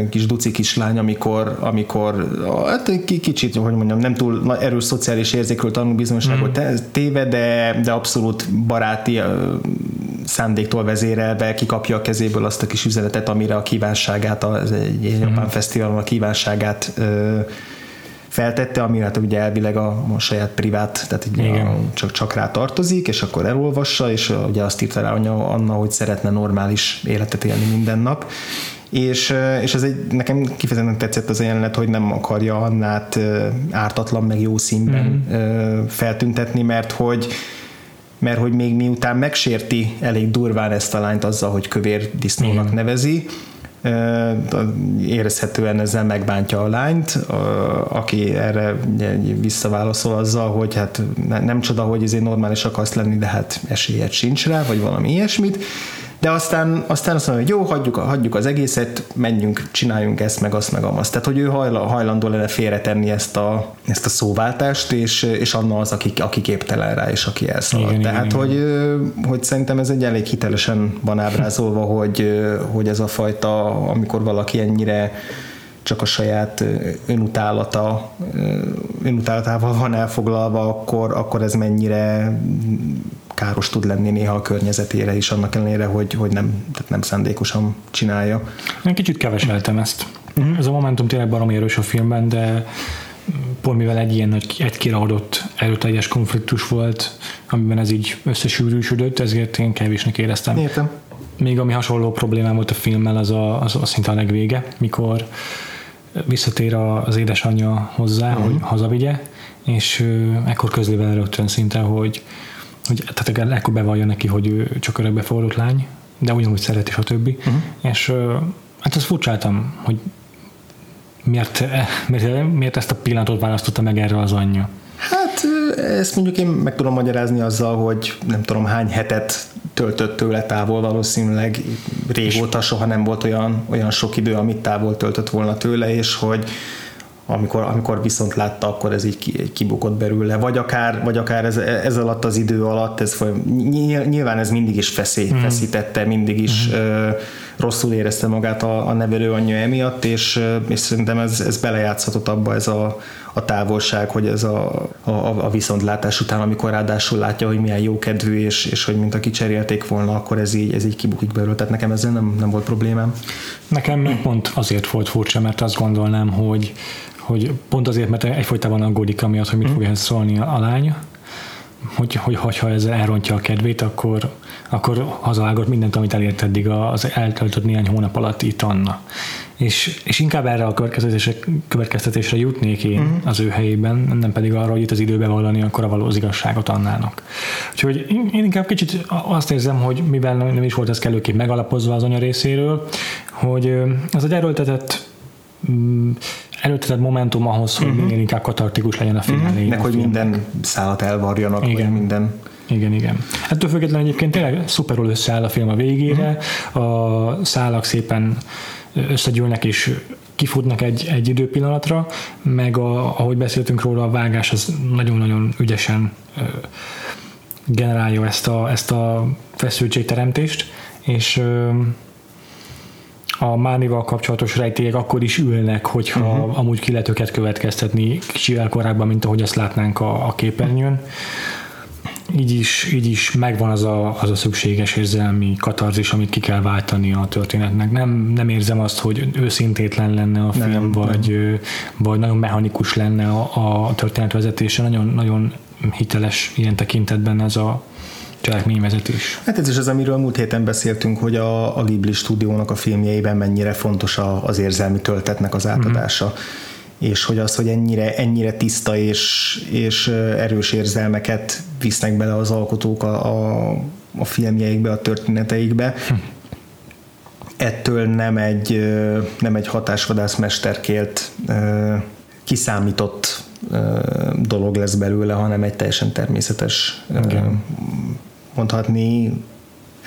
kis duci kislány, amikor, amikor hát kicsit, hogy mondjam, nem túl erős szociális érzékről tanul bizonyosságot mm. téve, de, de abszolút baráti szándéktól vezérelve kikapja a kezéből azt a kis üzenetet, amire a kívánságát, az egy japán mm. fesztiválon a kívánságát ö, feltette, ami hát ugye elvileg a, a saját privát, tehát így a, csak, csak rá tartozik, és akkor elolvassa, és ugye azt írta rá Anna, hogy szeretne normális életet élni minden nap, és, és ez egy, nekem kifejezetten tetszett az a jelenet, hogy nem akarja Annát ártatlan, meg jó színben mm. feltüntetni, mert hogy mert hogy még miután megsérti elég durván ezt a lányt azzal, hogy kövér disznónak mm. nevezi, érezhetően ezzel megbántja a lányt, aki erre visszaválaszol azzal, hogy hát nem csoda, hogy ezért normális akarsz lenni, de hát esélyed sincs rá, vagy valami ilyesmit, de aztán, aztán azt mondja, hogy jó, hagyjuk, hagyjuk az egészet, menjünk, csináljunk ezt, meg azt, meg azt. Tehát, hogy ő hajlandó lenne félretenni ezt a, ezt a szóváltást, és, és Anna az, aki, aki képtelen rá, és aki elszalad. Igen, Tehát, igen, hogy, igen. hogy szerintem ez egy elég hitelesen van ábrázolva, hogy, hogy ez a fajta, amikor valaki ennyire csak a saját önutálata, önutálatával van elfoglalva, akkor, akkor ez mennyire káros tud lenni néha a környezetére is, annak ellenére, hogy, hogy nem, tehát nem szándékosan csinálja. Én kicsit keveseltem ezt. Uh-huh. Ez a momentum tényleg baromi erős a filmben, de pont mivel egy ilyen nagy, egy kiraadott erőteljes konfliktus volt, amiben ez így összesűrűsödött, ezért én kevésnek éreztem. Értem. Még ami hasonló problémám volt a filmmel, az a, az, az szinte a legvége, mikor visszatér az édesanyja hozzá, uh-huh. hogy hazavigye, és ekkor közli vele rögtön szinte, hogy hogy tehát ekkor bevallja neki, hogy ő csak örökbefogadott lány, de ugyanúgy szereti, stb. Uh-huh. És hát azt furcsáltam, hogy miért, miért, miért ezt a pillanatot választotta meg erre az anyja. Hát ezt mondjuk én meg tudom magyarázni azzal, hogy nem tudom hány hetet töltött tőle távol, valószínűleg régóta soha nem volt olyan, olyan sok idő, amit távol töltött volna tőle, és hogy amikor, amikor viszont látta, akkor ez így kibukott belőle, vagy akár, vagy akár ez, ez alatt az idő alatt, ez nyilván ez mindig is feszé, mm. feszítette, mindig is mm. ö, rosszul érezte magát a, a nevelő anyja emiatt, és, és szerintem ez, ez belejátszhatott abba ez a, a távolság, hogy ez a, a, a viszontlátás után, amikor ráadásul látja, hogy milyen jó kedvű, és, és hogy mint aki cserélték volna, akkor ez így, ez így kibukik belőle. Tehát nekem ezzel nem, nem volt problémám. Nekem pont azért volt furcsa, mert azt gondolnám, hogy hogy pont azért, mert egyfolytában aggódik amiatt, hogy mit fog ehhez szólni a, a lány, hogy, hogy, hogyha ez elrontja a kedvét, akkor, akkor hazavágott mindent, amit elért eddig az eltöltött néhány hónap alatt itt Anna. És, és inkább erre a következtetésre, következtetésre jutnék én uh-huh. az ő helyében, nem pedig arra, hogy itt az időbe vallani akkor a való igazságot Annának. Úgyhogy én, én inkább kicsit azt érzem, hogy mivel nem is volt ez kellőképp megalapozva az anya részéről, hogy az egy erőltetett mm, előtted momentum ahhoz, hogy uh-huh. minél inkább katartikus legyen a film uh-huh. Meg, hogy minden szállat elvarjanak, igen. vagy minden igen, igen. Ettől függetlenül egyébként tényleg szuperul összeáll a film a végére, uh-huh. a szálak szépen összegyűlnek és kifutnak egy, egy időpillanatra, meg a, ahogy beszéltünk róla, a vágás az nagyon-nagyon ügyesen generálja ezt a, ezt a feszültségteremtést, és a Mánival kapcsolatos rejtélyek akkor is ülnek, hogyha uh-huh. amúgy ki lehet őket következtetni kicsivel korábban, mint ahogy azt látnánk a, a képernyőn. Így is, így is megvan az a, az a szükséges érzelmi katarzis, amit ki kell váltani a történetnek. Nem, nem érzem azt, hogy őszintétlen lenne a film, nem, vagy, nem. vagy nagyon mechanikus lenne a, a történetvezetése. Nagyon, nagyon hiteles ilyen tekintetben ez a, cselekményvezetés. Hát ez is az, amiről múlt héten beszéltünk, hogy a, a Ghibli stúdiónak a filmjeiben mennyire fontos a, az érzelmi töltetnek az átadása. Mm-hmm és hogy az, hogy ennyire, ennyire tiszta és, és erős érzelmeket visznek bele az alkotók a, a, a filmjeikbe, a történeteikbe, hm. ettől nem egy, nem egy hatásvadász mesterkélt kiszámított dolog lesz belőle, hanem egy teljesen természetes okay mondhatni,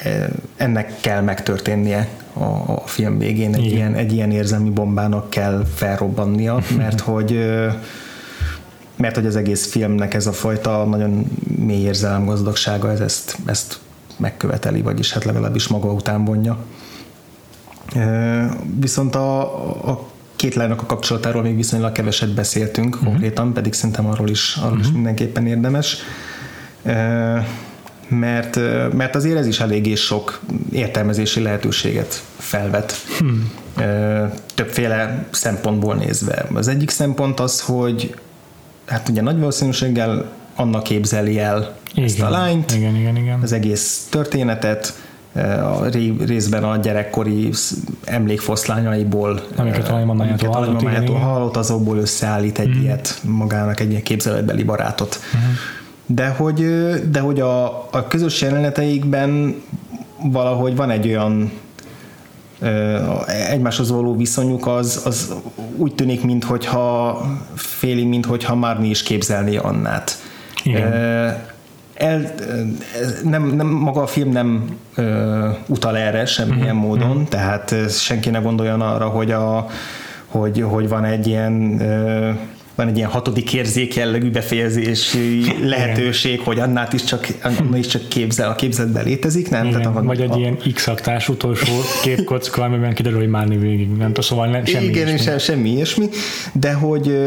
e, ennek kell megtörténnie a, a film végén, egy ilyen, egy ilyen érzelmi bombának kell felrobbannia, mert hogy mert hogy az egész filmnek ez a fajta nagyon mély érzelem gazdagsága, ez ezt, ezt megköveteli, vagyis hát legalábbis maga után vonja. Viszont a, a két lánynak a kapcsolatáról még viszonylag keveset beszéltünk uh-huh. konkrétan, pedig szerintem arról is, arról uh-huh. is mindenképpen érdemes mert, mert azért ez is eléggé sok értelmezési lehetőséget felvet. Hmm. Többféle szempontból nézve. Az egyik szempont az, hogy hát ugye nagy valószínűséggel annak képzeli el igen, ezt a lányt, igen, igen, igen. az egész történetet, a részben a gyerekkori emlékfoszlányaiból, amiket a hallott, hallott, azokból összeállít egy mm. ilyet magának, egy ilyen képzeletbeli barátot. Mm. De hogy, de hogy a, a közös jeleneteikben valahogy van egy olyan egymáshoz való viszonyuk az, az úgy tűnik, minthogyha féli, minthogyha már mi is képzelné Annát. Igen. El, nem, nem, maga a film nem ö, utal erre semmilyen mm-hmm. módon, mhm. tehát senki ne gondoljon arra, hogy, a, hogy, hogy van egy ilyen ö, van egy ilyen hatodik érzék jellegű befejezési lehetőség, hogy annál is csak, annál is csak képzel, a képzetben létezik, nem? Igen, Tehát vagy egy a... ilyen x-aktás utolsó képkocka, amiben kiderül, hogy Márni végig, nem tudom, szóval nem, semmi Igen, ilyesmi. Sem, semmi ilyesmi, de hogy,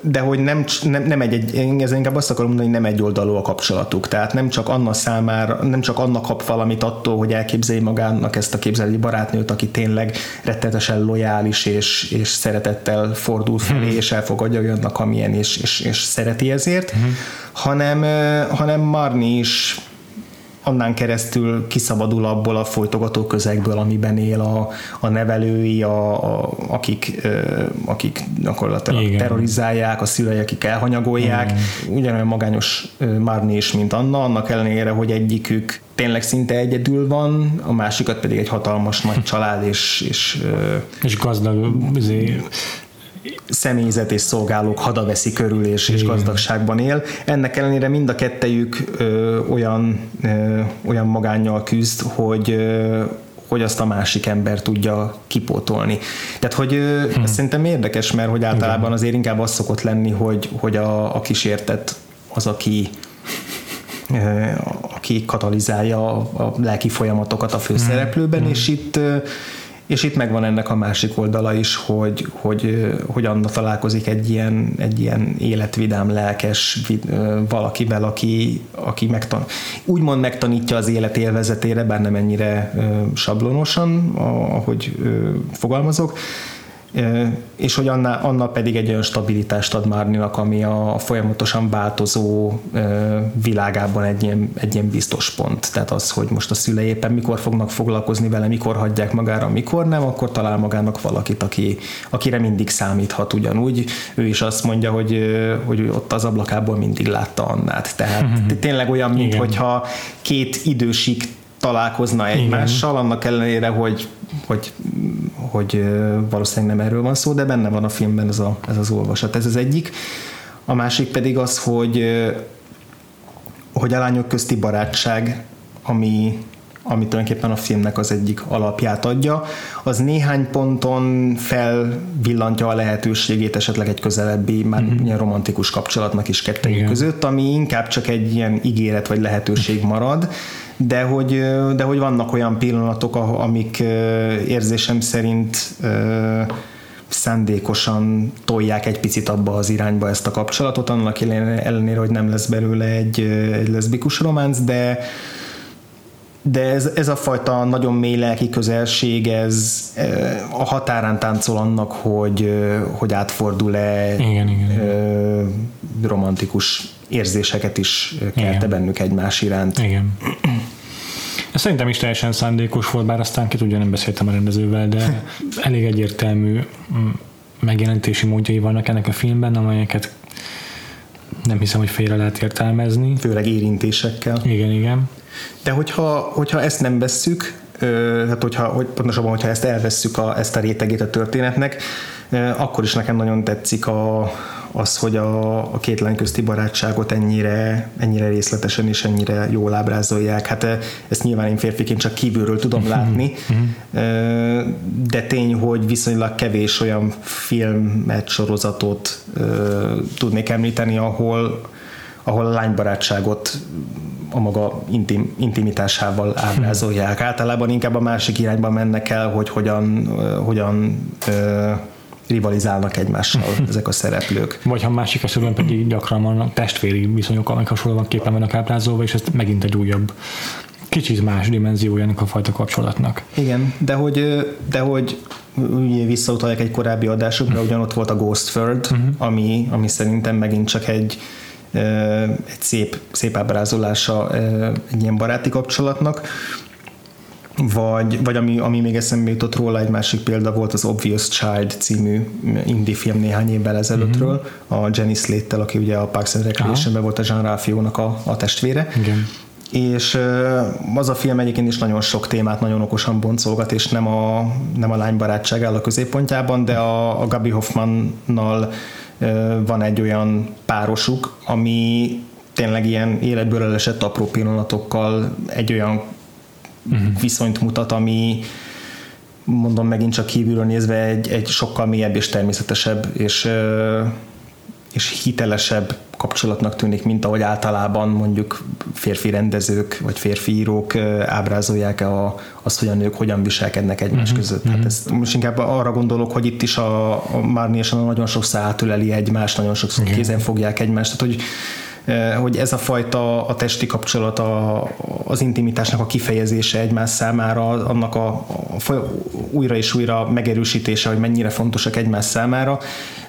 de hogy nem, nem, nem egy, egy, én inkább azt akarom mondani, hogy nem egy oldalú a kapcsolatuk, tehát nem csak Anna számára, nem csak Anna kap valamit attól, hogy elképzelje magának ezt a képzelni barátnőt, aki tényleg rettetesen lojális és, és szeretettel fordul felé, hmm. és elfogadja olyannak, amilyen, és, és, és szereti ezért, uh-huh. hanem, hanem Marni is annán keresztül kiszabadul abból a folytogató közegből, amiben él a, a nevelői, a, a, akik, akik gyakorlatilag Igen. terrorizálják, a szülei, akik elhanyagolják. Igen. Ugyanolyan magányos Marni is, mint Anna, annak ellenére, hogy egyikük tényleg szinte egyedül van, a másikat pedig egy hatalmas nagy család és, és, és gazdag izé, személyzet és szolgálók hada veszi körül és, és gazdagságban él. Ennek ellenére mind a kettejük ö, olyan, ö, olyan magánnyal küzd, hogy ö, hogy azt a másik ember tudja kipótolni. Tehát, hogy hmm. ez szerintem érdekes, mert hogy általában azért inkább az szokott lenni, hogy, hogy a, a kísértet az, aki aki katalizálja a, a lelki folyamatokat a főszereplőben, hmm. és itt és itt megvan ennek a másik oldala is, hogy, hogy, hogy Anna találkozik egy ilyen, egy ilyen életvidám, lelkes valakivel, aki, aki megtan, úgymond megtanítja az élet élvezetére, bár nem ennyire sablonosan, ahogy fogalmazok, és hogy Anna, Anna pedig egy olyan stabilitást ad Márninak, ami a folyamatosan változó világában egy ilyen, egy ilyen biztos pont. Tehát az, hogy most a szülei éppen mikor fognak foglalkozni vele, mikor hagyják magára, mikor nem, akkor talál magának valakit, aki, akire mindig számíthat ugyanúgy. Ő is azt mondja, hogy, hogy ott az ablakából mindig látta Annát. Tehát tényleg olyan, mintha két idősik találkozna egymással, Igen. annak ellenére, hogy, hogy, hogy valószínűleg nem erről van szó, de benne van a filmben ez, a, ez az olvasat. Ez az egyik. A másik pedig az, hogy, hogy a lányok közti barátság, ami, ami tulajdonképpen a filmnek az egyik alapját adja, az néhány ponton felvillantja a lehetőségét esetleg egy közelebbi, már mm-hmm. ilyen romantikus kapcsolatnak is kettőjük között, ami inkább csak egy ilyen ígéret vagy lehetőség marad, de hogy, de hogy vannak olyan pillanatok, amik érzésem szerint szándékosan tolják egy picit abba az irányba ezt a kapcsolatot, annak ellenére, hogy nem lesz belőle egy, egy leszbikus románc, de de ez, ez a fajta nagyon mély lelki közelség, ez a határán táncol annak, hogy, hogy átfordul-e igen, igen, romantikus érzéseket is kelte bennük egymás iránt. Igen. Ez szerintem is teljesen szándékos volt, bár aztán ki tudja, nem beszéltem a rendezővel, de elég egyértelmű mm, megjelenítési módjai vannak ennek a filmben, amelyeket nem hiszem, hogy félre lehet értelmezni. Főleg érintésekkel. Igen, igen. De hogyha, hogyha ezt nem vesszük, hát hogyha, hogy pontosabban, hogyha ezt elvesszük a, ezt a rétegét a történetnek, akkor is nekem nagyon tetszik a, az, hogy a, a két lány közti barátságot ennyire, ennyire részletesen és ennyire jól ábrázolják. Hát ezt nyilván én férfiként csak kívülről tudom mhm. látni, mhm. de tény, hogy viszonylag kevés olyan filmet, sorozatot tudnék említeni, ahol, ahol a lánybarátságot a maga intim, intimitásával ábrázolják. Általában inkább a másik irányba mennek el, hogy hogyan, hogyan rivalizálnak egymással ezek a szereplők. Vagy ha másik esetben pedig gyakran van testvéri viszonyok, amik hasonlóan képen vannak ábrázolva, és ez megint egy újabb kicsit más dimenziója ennek a fajta kapcsolatnak. Igen, de hogy, de hogy ugye visszautalják egy korábbi adásukra, uh-huh. ugyan ott volt a Ghost World, uh-huh. ami, ami szerintem megint csak egy, egy szép, szép ábrázolása egy ilyen baráti kapcsolatnak vagy, vagy ami, ami még eszembe jutott róla, egy másik példa volt az Obvious Child című indie film néhány évvel ezelőttről, mm-hmm. a Jenny Slate-tel, aki ugye a Parks and Recreation-ben volt a Jean Ralphio-nak a, a testvére. Igen. És az a film egyébként is nagyon sok témát nagyon okosan boncolgat, és nem a, nem a lánybarátság áll a középpontjában, de a, a Gabi Hoffmannal van egy olyan párosuk, ami tényleg ilyen életből elesett apró pillanatokkal egy olyan uh-huh. viszonyt mutat, ami mondom megint csak kívülről nézve egy, egy sokkal mélyebb és természetesebb és, és hitelesebb kapcsolatnak tűnik, mint ahogy általában mondjuk férfi rendezők vagy férfi írók ábrázolják a, azt, hogy a nők hogyan viselkednek egymás uh-huh, között. Uh-huh. Hát ezt most inkább arra gondolok, hogy itt is a, a Márni és a nagyon sokszor átöleli egymást, nagyon sokszor uh-huh. kézen fogják egymást, tehát hogy hogy ez a fajta a testi kapcsolat, a, az intimitásnak a kifejezése egymás számára, annak a, a újra és újra megerősítése, hogy mennyire fontosak egymás számára,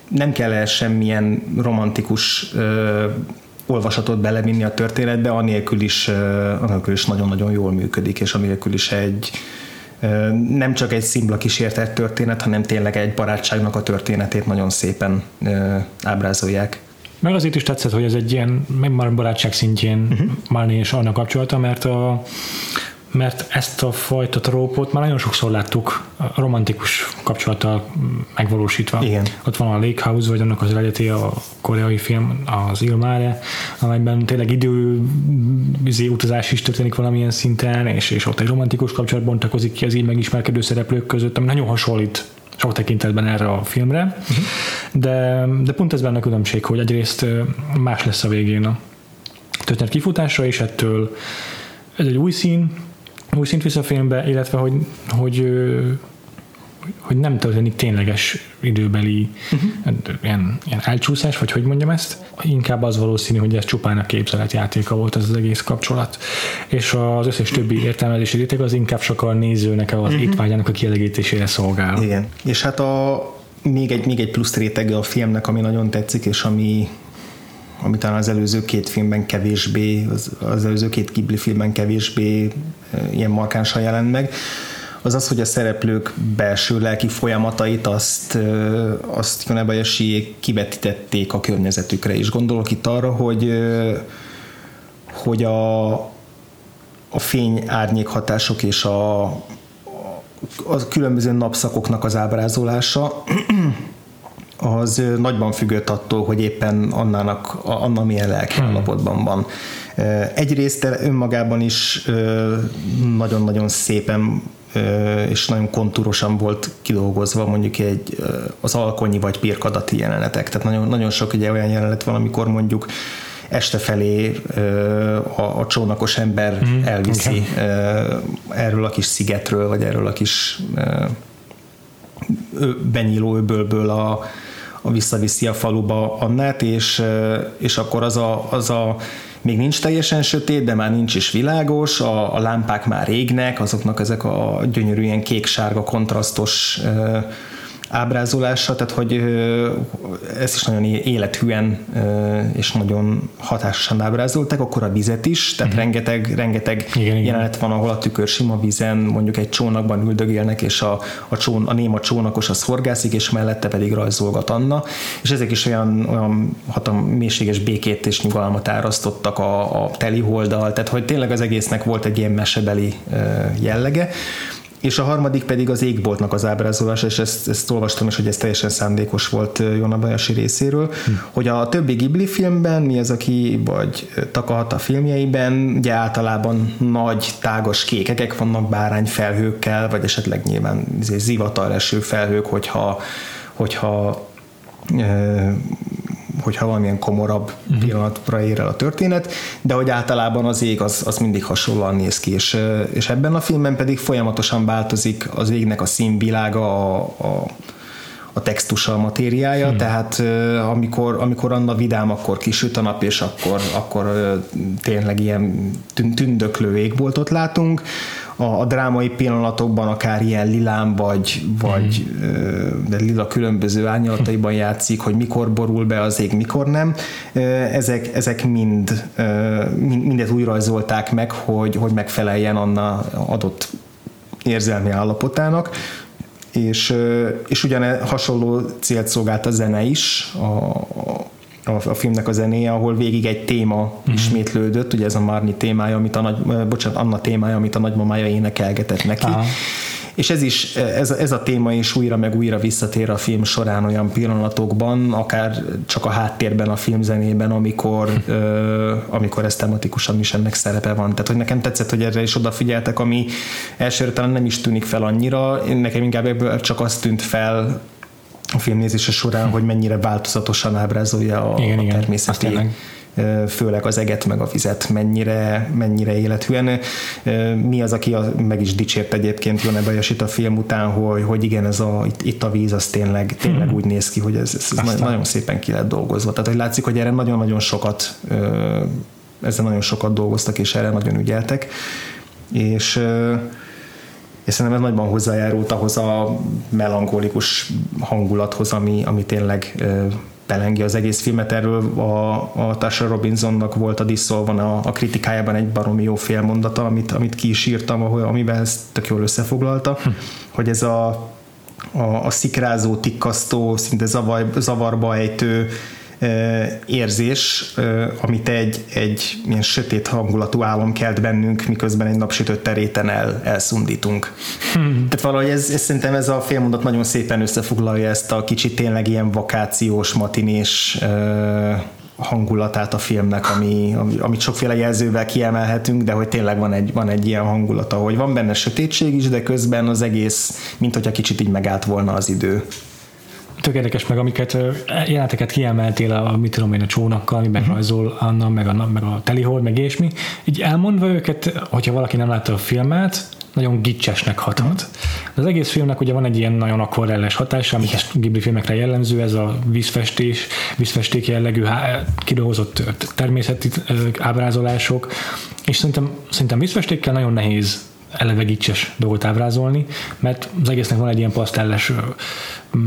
nem kell el semmilyen romantikus ö, olvasatot belevinni a történetbe, anélkül is, anélkül is nagyon-nagyon jól működik, és anélkül is egy nem csak egy szimbla kísértett történet, hanem tényleg egy barátságnak a történetét nagyon szépen ábrázolják. Meg azért is tetszett, hogy ez egy ilyen, már barátság szintjén uh-huh. Marni és annak kapcsolata, mert a, mert ezt a fajta trópot már nagyon sokszor láttuk a romantikus kapcsolattal megvalósítva. Igen. Ott van a Lake House, vagy annak az eredeti a koreai film, az Ilmare, amelyben tényleg idő izé, utazás is történik valamilyen szinten, és, és ott egy romantikus kapcsolat bontakozik ki az így megismerkedő szereplők között, ami nagyon hasonlít sok tekintetben erre a filmre, de, de pont ez benne a különbség, hogy egyrészt más lesz a végén a történet kifutása, és ettől ez egy új szín, új szint visz a filmbe, illetve hogy, hogy hogy nem történik tényleges időbeli uh-huh. ilyen, ilyen elcsúszás, vagy hogy mondjam ezt, inkább az valószínű, hogy ez csupán a képzeletjátéka volt ez az egész kapcsolat. És az összes többi értelmezési réteg az inkább csak a nézőnek, az uh-huh. étvágyának a kielegítésére szolgál. Igen. És hát a még egy, még egy plusz rétege a filmnek, ami nagyon tetszik, és ami ami talán az előző két filmben kevésbé, az, az előző két Ghibli filmben kevésbé ilyen markánsan jelent meg, az az, hogy a szereplők belső lelki folyamatait azt, azt Jonebayashi kivetítették a környezetükre is. Gondolok itt arra, hogy, hogy a, a fény árnyék hatások és a, a különböző napszakoknak az ábrázolása az nagyban függött attól, hogy éppen annának, annak milyen lelki hmm. állapotban van. Egyrészt önmagában is nagyon-nagyon szépen és nagyon kontúrosan volt kidolgozva mondjuk egy, az alkonyi vagy pirkadati jelenetek. Tehát nagyon, nagyon sok ugye olyan jelenet van, amikor mondjuk este felé a, a csónakos ember mm, elviszi okay. erről a kis szigetről, vagy erről a kis benyíló öbölből a, a visszaviszi a faluba Annát, és, és akkor az a, az a még nincs teljesen sötét, de már nincs is világos, a, a lámpák már égnek, azoknak ezek a gyönyörű ilyen kék-sárga kontrasztos ábrázolása, tehát hogy ezt is nagyon élethűen és nagyon hatásosan ábrázolták, akkor a vizet is, tehát uh-huh. rengeteg, rengeteg igen, jelenet van, ahol a tükör sima vizen mondjuk egy csónakban üldögélnek, és a, a, csón, a néma csónakos az horgászik, és mellette pedig rajzolgat Anna, és ezek is olyan, olyan hatam mélységes békét és nyugalmat árasztottak a, a teli holdal, tehát hogy tényleg az egésznek volt egy ilyen mesebeli jellege, és a harmadik pedig az égboltnak az ábrázolása, és ezt, ezt olvastam is, hogy ez teljesen szándékos volt Jona Bayashi részéről, hm. hogy a többi Ghibli filmben, mi az, aki vagy Takahata filmjeiben, ugye általában nagy, tágas kékekek vannak bárányfelhőkkel, vagy esetleg nyilván izé zivatar eső felhők, hogyha, hogyha hogyha valamilyen komorabb uh-huh. pillanatra ér el a történet, de hogy általában az ég az, az mindig hasonlóan néz ki, és, és ebben a filmben pedig folyamatosan változik az égnek a színvilága, a, a, a textusa a matériája, hmm. tehát amikor, amikor Anna vidám, akkor kisüt a nap, és akkor, akkor tényleg ilyen tündöklő égboltot látunk a, a drámai pillanatokban akár ilyen lilám vagy, vagy mm. de lila különböző árnyalataiban játszik, hogy mikor borul be az ég, mikor nem. Ezek, ezek mind, mindet úgy rajzolták meg, hogy, hogy megfeleljen anna adott érzelmi állapotának, és, és ugyan hasonló célt szolgált a zene is, a, a, a filmnek a zenéje, ahol végig egy téma uh-huh. ismétlődött, ugye ez a Marni témája, amit a nagy, bocsánat, Anna témája, amit a nagymamája énekelgetett neki. Aha. És ez is, ez, ez a téma is újra meg újra visszatér a film során olyan pillanatokban, akár csak a háttérben, a filmzenében, amikor, ö, amikor ez tematikusan is ennek szerepe van. Tehát, hogy nekem tetszett, hogy erre is odafigyeltek, ami elsőre talán nem is tűnik fel annyira, nekem inkább ebből csak azt tűnt fel a filmnézése során, hogy mennyire változatosan ábrázolja a, igen, a természeti igen, főleg az eget meg a vizet mennyire, mennyire élethűen. Mi az, aki a, meg is dicsért egyébként Jone Bajasit a film után, hogy, hogy igen, ez a, itt, itt a víz az tényleg, tényleg hmm. úgy néz ki, hogy ez, ez Aztán. nagyon szépen ki lett dolgozva. Tehát, hogy látszik, hogy erre nagyon-nagyon sokat ezzel nagyon sokat dolgoztak, és erre nagyon ügyeltek. És és szerintem ez nagyban hozzájárult ahhoz a melankolikus hangulathoz, ami, ami tényleg belengi az egész filmet. Erről a, a Tasha Robinsonnak volt a Dissolvan a, a kritikájában egy baromi jó félmondata, amit, amit ki is írtam, ahol, amiben ezt tök jól összefoglalta, hm. hogy ez a, a, a szikrázó, tikkasztó, szinte zavar, zavarba ejtő érzés, amit egy, egy ilyen sötét hangulatú álom kelt bennünk, miközben egy napsütött teréten el, elszundítunk. Hmm. Tehát valahogy ez, ez szerintem ez a félmondat nagyon szépen összefoglalja ezt a kicsit tényleg ilyen vakációs, matinés hangulatát a filmnek, ami, ami, amit sokféle jelzővel kiemelhetünk, de hogy tényleg van egy, van egy ilyen hangulata, hogy van benne sötétség is, de közben az egész, mint hogyha kicsit így megállt volna az idő tök érdekes meg, amiket jeleneteket kiemeltél, a, mit tudom én, a csónakkal, amiben uh-huh. rajzol Anna, meg a, meg a telihold, meg ilyesmi. Így elmondva őket, hogyha valaki nem látta a filmet, nagyon gicsesnek hathat. Uh-huh. Az egész filmnek ugye van egy ilyen nagyon akvarelles hatása, amit a Ghibli filmekre jellemző, ez a vízfestés, vízfesték jellegű kidolgozott természeti ábrázolások, és szerintem, szerintem vízfestékkel nagyon nehéz eleve gicses dolgot ábrázolni, mert az egésznek van egy ilyen pasztelles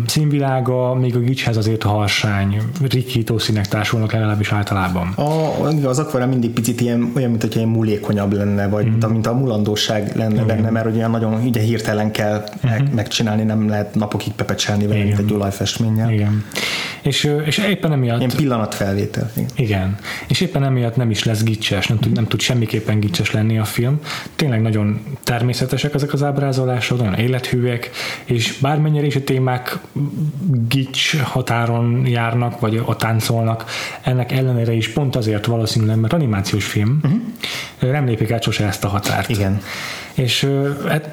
színvilága, még a gicshez azért harsány, rikító színek társulnak legalábbis általában. A, az akvarel mindig picit ilyen, olyan, mint hogy ilyen múlékonyabb lenne, vagy mm-hmm. mint a mulandóság lenne mm-hmm. benne, mert ugye nagyon ugye hirtelen kell mm-hmm. megcsinálni, nem lehet napokig pepecselni vele, mint egy olajfestménnyel. Igen. És, és éppen emiatt... Ilyen pillanatfelvétel. Igen. igen. És éppen emiatt nem is lesz gicses, nem tud, nem tud semmiképpen gicses lenni a film. Tényleg nagyon természetesek ezek az ábrázolások, nagyon élethűek, és bármennyire is a témák gics határon járnak, vagy a táncolnak, ennek ellenére is pont azért valószínűleg, mert animációs film, uh-huh. nem lépik át sose ezt a határt. Igen. És,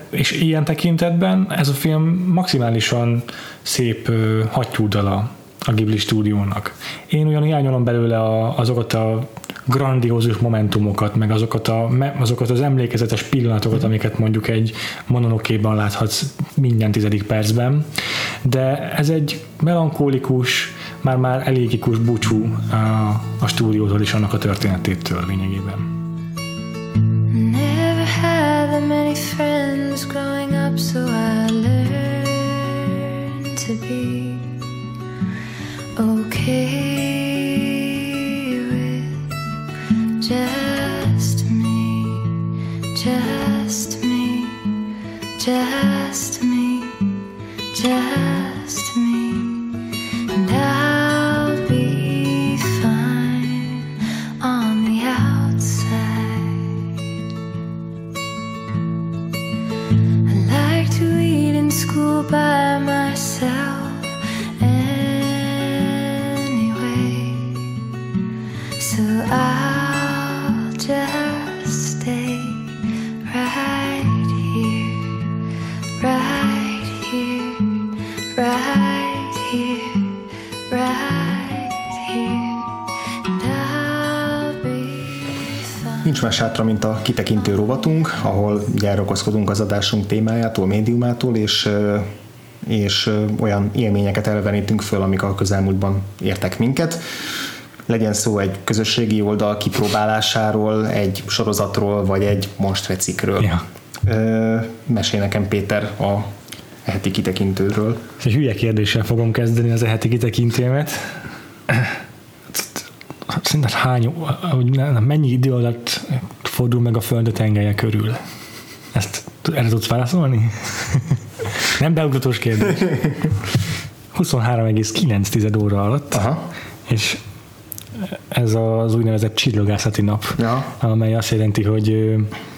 és ilyen tekintetben ez a film maximálisan szép hattyúdala a Ghibli stúdiónak. Én olyan hiányolom belőle a, azokat a grandiózus momentumokat, meg azokat, a, azokat az emlékezetes pillanatokat, amiket mondjuk egy mononokéban láthatsz minden tizedik percben, de ez egy melankólikus, már-már elégikus búcsú a, a stúdiótól és annak a történetétől lényegében. Never had many friends growing up, so I learned to be okay with just me, just me, just me, just me, and I'll be fine on the outside. I like to eat in school by myself. Hátra, mint a kitekintő rovatunk, ahol ugye az adásunk témájától, médiumától, és és olyan élményeket elevenítünk föl, amik a közelmúltban értek minket. Legyen szó egy közösségi oldal kipróbálásáról, egy sorozatról, vagy egy monstrecikről. Ja. Mesél nekem Péter a heti kitekintőről. Egy hülye kérdéssel fogom kezdeni az heti kitekintőmet. Szerinted hány, mennyi idő alatt fordul meg a Föld a tengelye körül? Ezt erre tudsz válaszolni? Nem beugratós kérdés. 23,9 óra alatt. Aha. És ez az úgynevezett csillogászati nap, ja. amely azt jelenti, hogy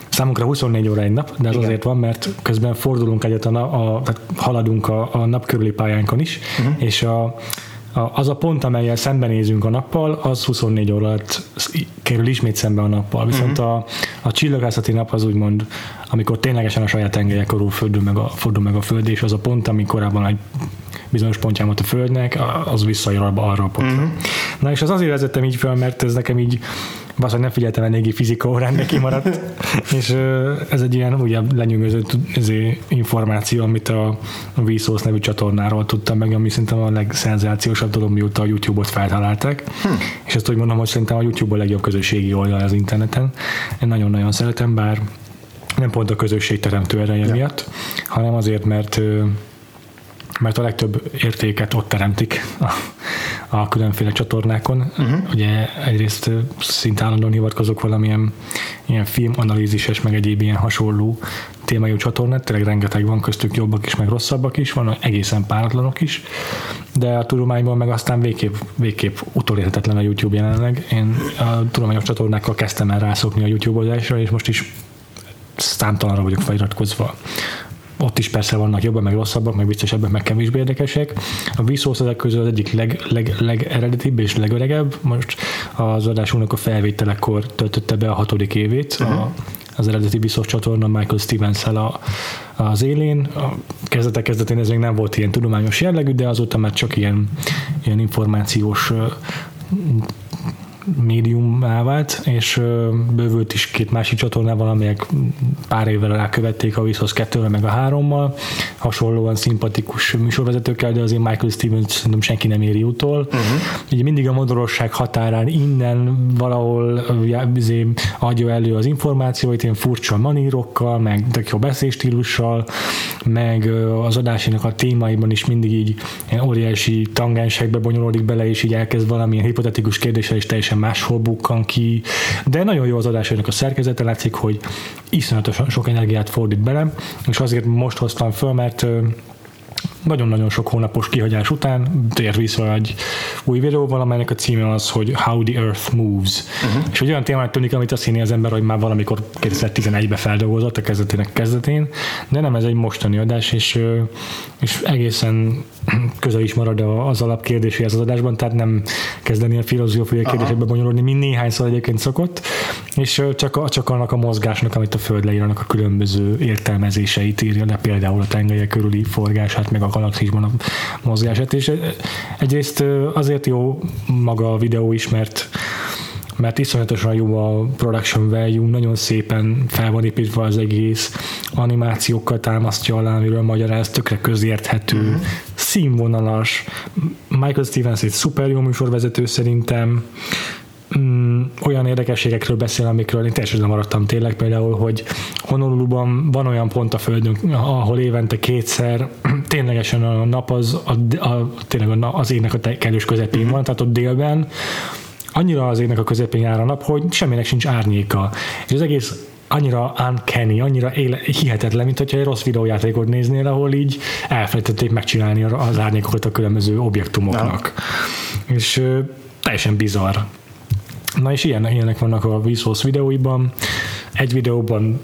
Számunkra 24 óra egy nap, de ez Igen. azért van, mert közben fordulunk egyet, a, a, tehát haladunk a, a nap körüli pályánkon is, uh-huh. és a, az a pont, amelyel szembenézünk a nappal, az 24 óra alatt kerül ismét szembe a nappal. Viszont uh-huh. a, a csillagászati nap az úgymond, amikor ténylegesen a saját tengelye körül fordul meg a, fordul meg a Föld, és az a pont, ami korábban egy bizonyos pontján volt a Földnek, az visszajön arra a pontra. Uh-huh. Na és az azért vezettem így fel, mert ez nekem így Basz, nem figyeltem eléggé fizika órán, de kimaradt. és ez egy ilyen ugye lenyűgöző információ, amit a Vsauce nevű csatornáról tudtam meg, ami szerintem a legszenzációsabb dolog, mióta a YouTube-ot feltalálták. Hm. És ezt úgy mondom, hogy szerintem a YouTube a legjobb közösségi oldal az interneten. Én nagyon-nagyon szeretem, bár nem pont a közösség teremtő ereje ja. miatt, hanem azért, mert mert a legtöbb értéket ott teremtik a, a különféle csatornákon. Uh-huh. Ugye egyrészt szinte állandóan hivatkozok valamilyen ilyen filmanalízises, meg egyéb ilyen hasonló témájú csatornát, tényleg rengeteg van, köztük jobbak is, meg rosszabbak is, van egészen páratlanok is, de a tudományban meg aztán végképp, végképp utolérhetetlen a YouTube jelenleg. Én a tudományos csatornákkal kezdtem el rászokni a YouTube oldalásra, és most is számtalanra vagyok feliratkozva ott is persze vannak jobbak, meg rosszabbak, meg biztos meg kevésbé érdekesek. A Vsauce ezek közül az egyik leg, leg, leg eredetibb és legöregebb. Most az adásunknak a felvételekor töltötte be a hatodik évét. Uh-huh. A, az eredeti Vsauce csatorna Michael stevens a, az élén. A kezdetek kezdetén ez még nem volt ilyen tudományos jellegű, de azóta már csak ilyen, ilyen információs médiummá vált, és bővült is két másik csatornával, amelyek pár évvel rákövették a Viszhoz 2 meg a 3-mal, hasonlóan szimpatikus műsorvezetőkkel, de azért Michael Stevens szerintem senki nem éri utol. Uh-huh. Ugye mindig a modorosság határán innen valahol izé, adja elő az információit, ilyen furcsa manírokkal, meg tök jó beszélstílussal, meg az adásének a témáiban is mindig így óriási tangensekbe bonyolódik bele, és így elkezd valamilyen hipotetikus kérdéssel is teljesen máshol bukkan ki, de nagyon jó az adásának a szerkezete, látszik, hogy iszonyatosan sok energiát fordít bele, és azért most hoztam föl, mert nagyon-nagyon sok hónapos kihagyás után tér vissza egy új videóval, amelynek a címe az, hogy How the Earth Moves. Uh-huh. És hogy olyan témát tűnik, amit azt hinni az ember, hogy már valamikor 2011-ben feldolgozott a kezdetének kezdetén, de nem ez egy mostani adás, és, és egészen közel is marad az alapkérdéséhez az adásban, tehát nem kezdeni a filozófiai kérdésekbe bonyolódni, mint néhányszor egyébként szokott, és csak, csak annak a mozgásnak, amit a Föld leírnak a különböző értelmezéseit írja, de például a tengelye körüli forgását, meg a galaxisban a mozgását, és egyrészt azért jó maga a videó is, mert mert iszonyatosan jó a production value, nagyon szépen fel van építve az egész, animációkkal támasztja alá, amiről magyaráz, tökre közérthető, mm-hmm. színvonalas. Michael Stevens egy szuper jó műsorvezető szerintem, olyan érdekességekről beszél, amikről én teljesen maradtam tényleg, például, hogy Honoluluban van olyan pont a Földön, ahol évente kétszer ténylegesen a nap az, a, a, tényleg az égnek a kellős közepén van, tehát ott délben annyira az égnek a közepén jár a nap, hogy semminek sincs árnyéka. És az egész annyira uncanny, annyira éle, hihetetlen, mint hogyha egy rossz videójátékot néznél, ahol így elfelejtették megcsinálni az árnyékokat a különböző objektumoknak. Ja. És ö, teljesen bizarr. Na és ilyen, ilyenek vannak a Vsauce videóiban. Egy videóban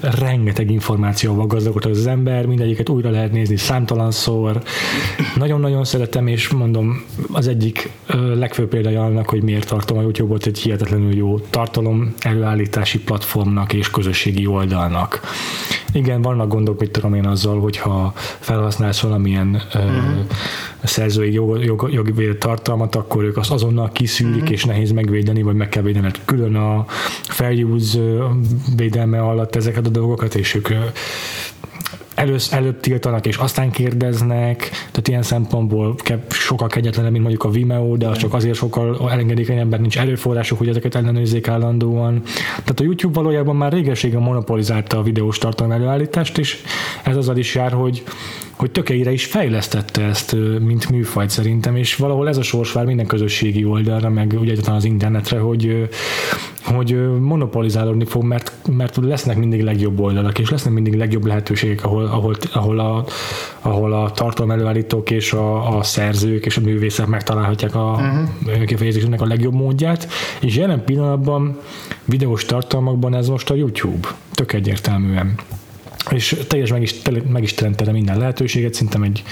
rengeteg információval gazdagodott az ember, mindegyiket újra lehet nézni számtalanszor. Nagyon-nagyon szeretem, és mondom, az egyik legfőbb példája annak, hogy miért tartom a YouTube-ot egy hihetetlenül jó tartalom előállítási platformnak és közösségi oldalnak. Igen, vannak gondok, mit tudom én azzal, hogyha felhasználsz valamilyen uh-huh. szerzői jog, jog, tartalmat, akkor ők azt azonnal kiszűrik, uh-huh. és nehéz megvédeni, vagy meg kell védened külön a fair use védelme alatt ezeket a dolgokat, és ők elősz, előbb tiltanak, és aztán kérdeznek, tehát ilyen szempontból sokkal kegyetlenebb, mint mondjuk a Vimeo, de az csak azért sokkal elengedékenyebb, mert nincs erőforrásuk, hogy ezeket ellenőrizzék állandóan. Tehát a YouTube valójában már régeségen monopolizálta a videós tartalom előállítást, és ez azzal is jár, hogy hogy tökeire is fejlesztette ezt, mint műfajt szerintem, és valahol ez a sors vár minden közösségi oldalra, meg ugye az internetre, hogy, hogy monopolizálódni fog, mert, mert lesznek mindig legjobb oldalak, és lesznek mindig legjobb lehetőségek, ahol, ahol, ahol, a, ahol a tartalom előállítók és a, a szerzők és a művészek megtalálhatják a uh-huh. kifejezésnek a legjobb módját, és jelen pillanatban videós tartalmakban ez most a YouTube, tök egyértelműen és teljes meg is, meg is teremtette minden lehetőséget, szerintem egy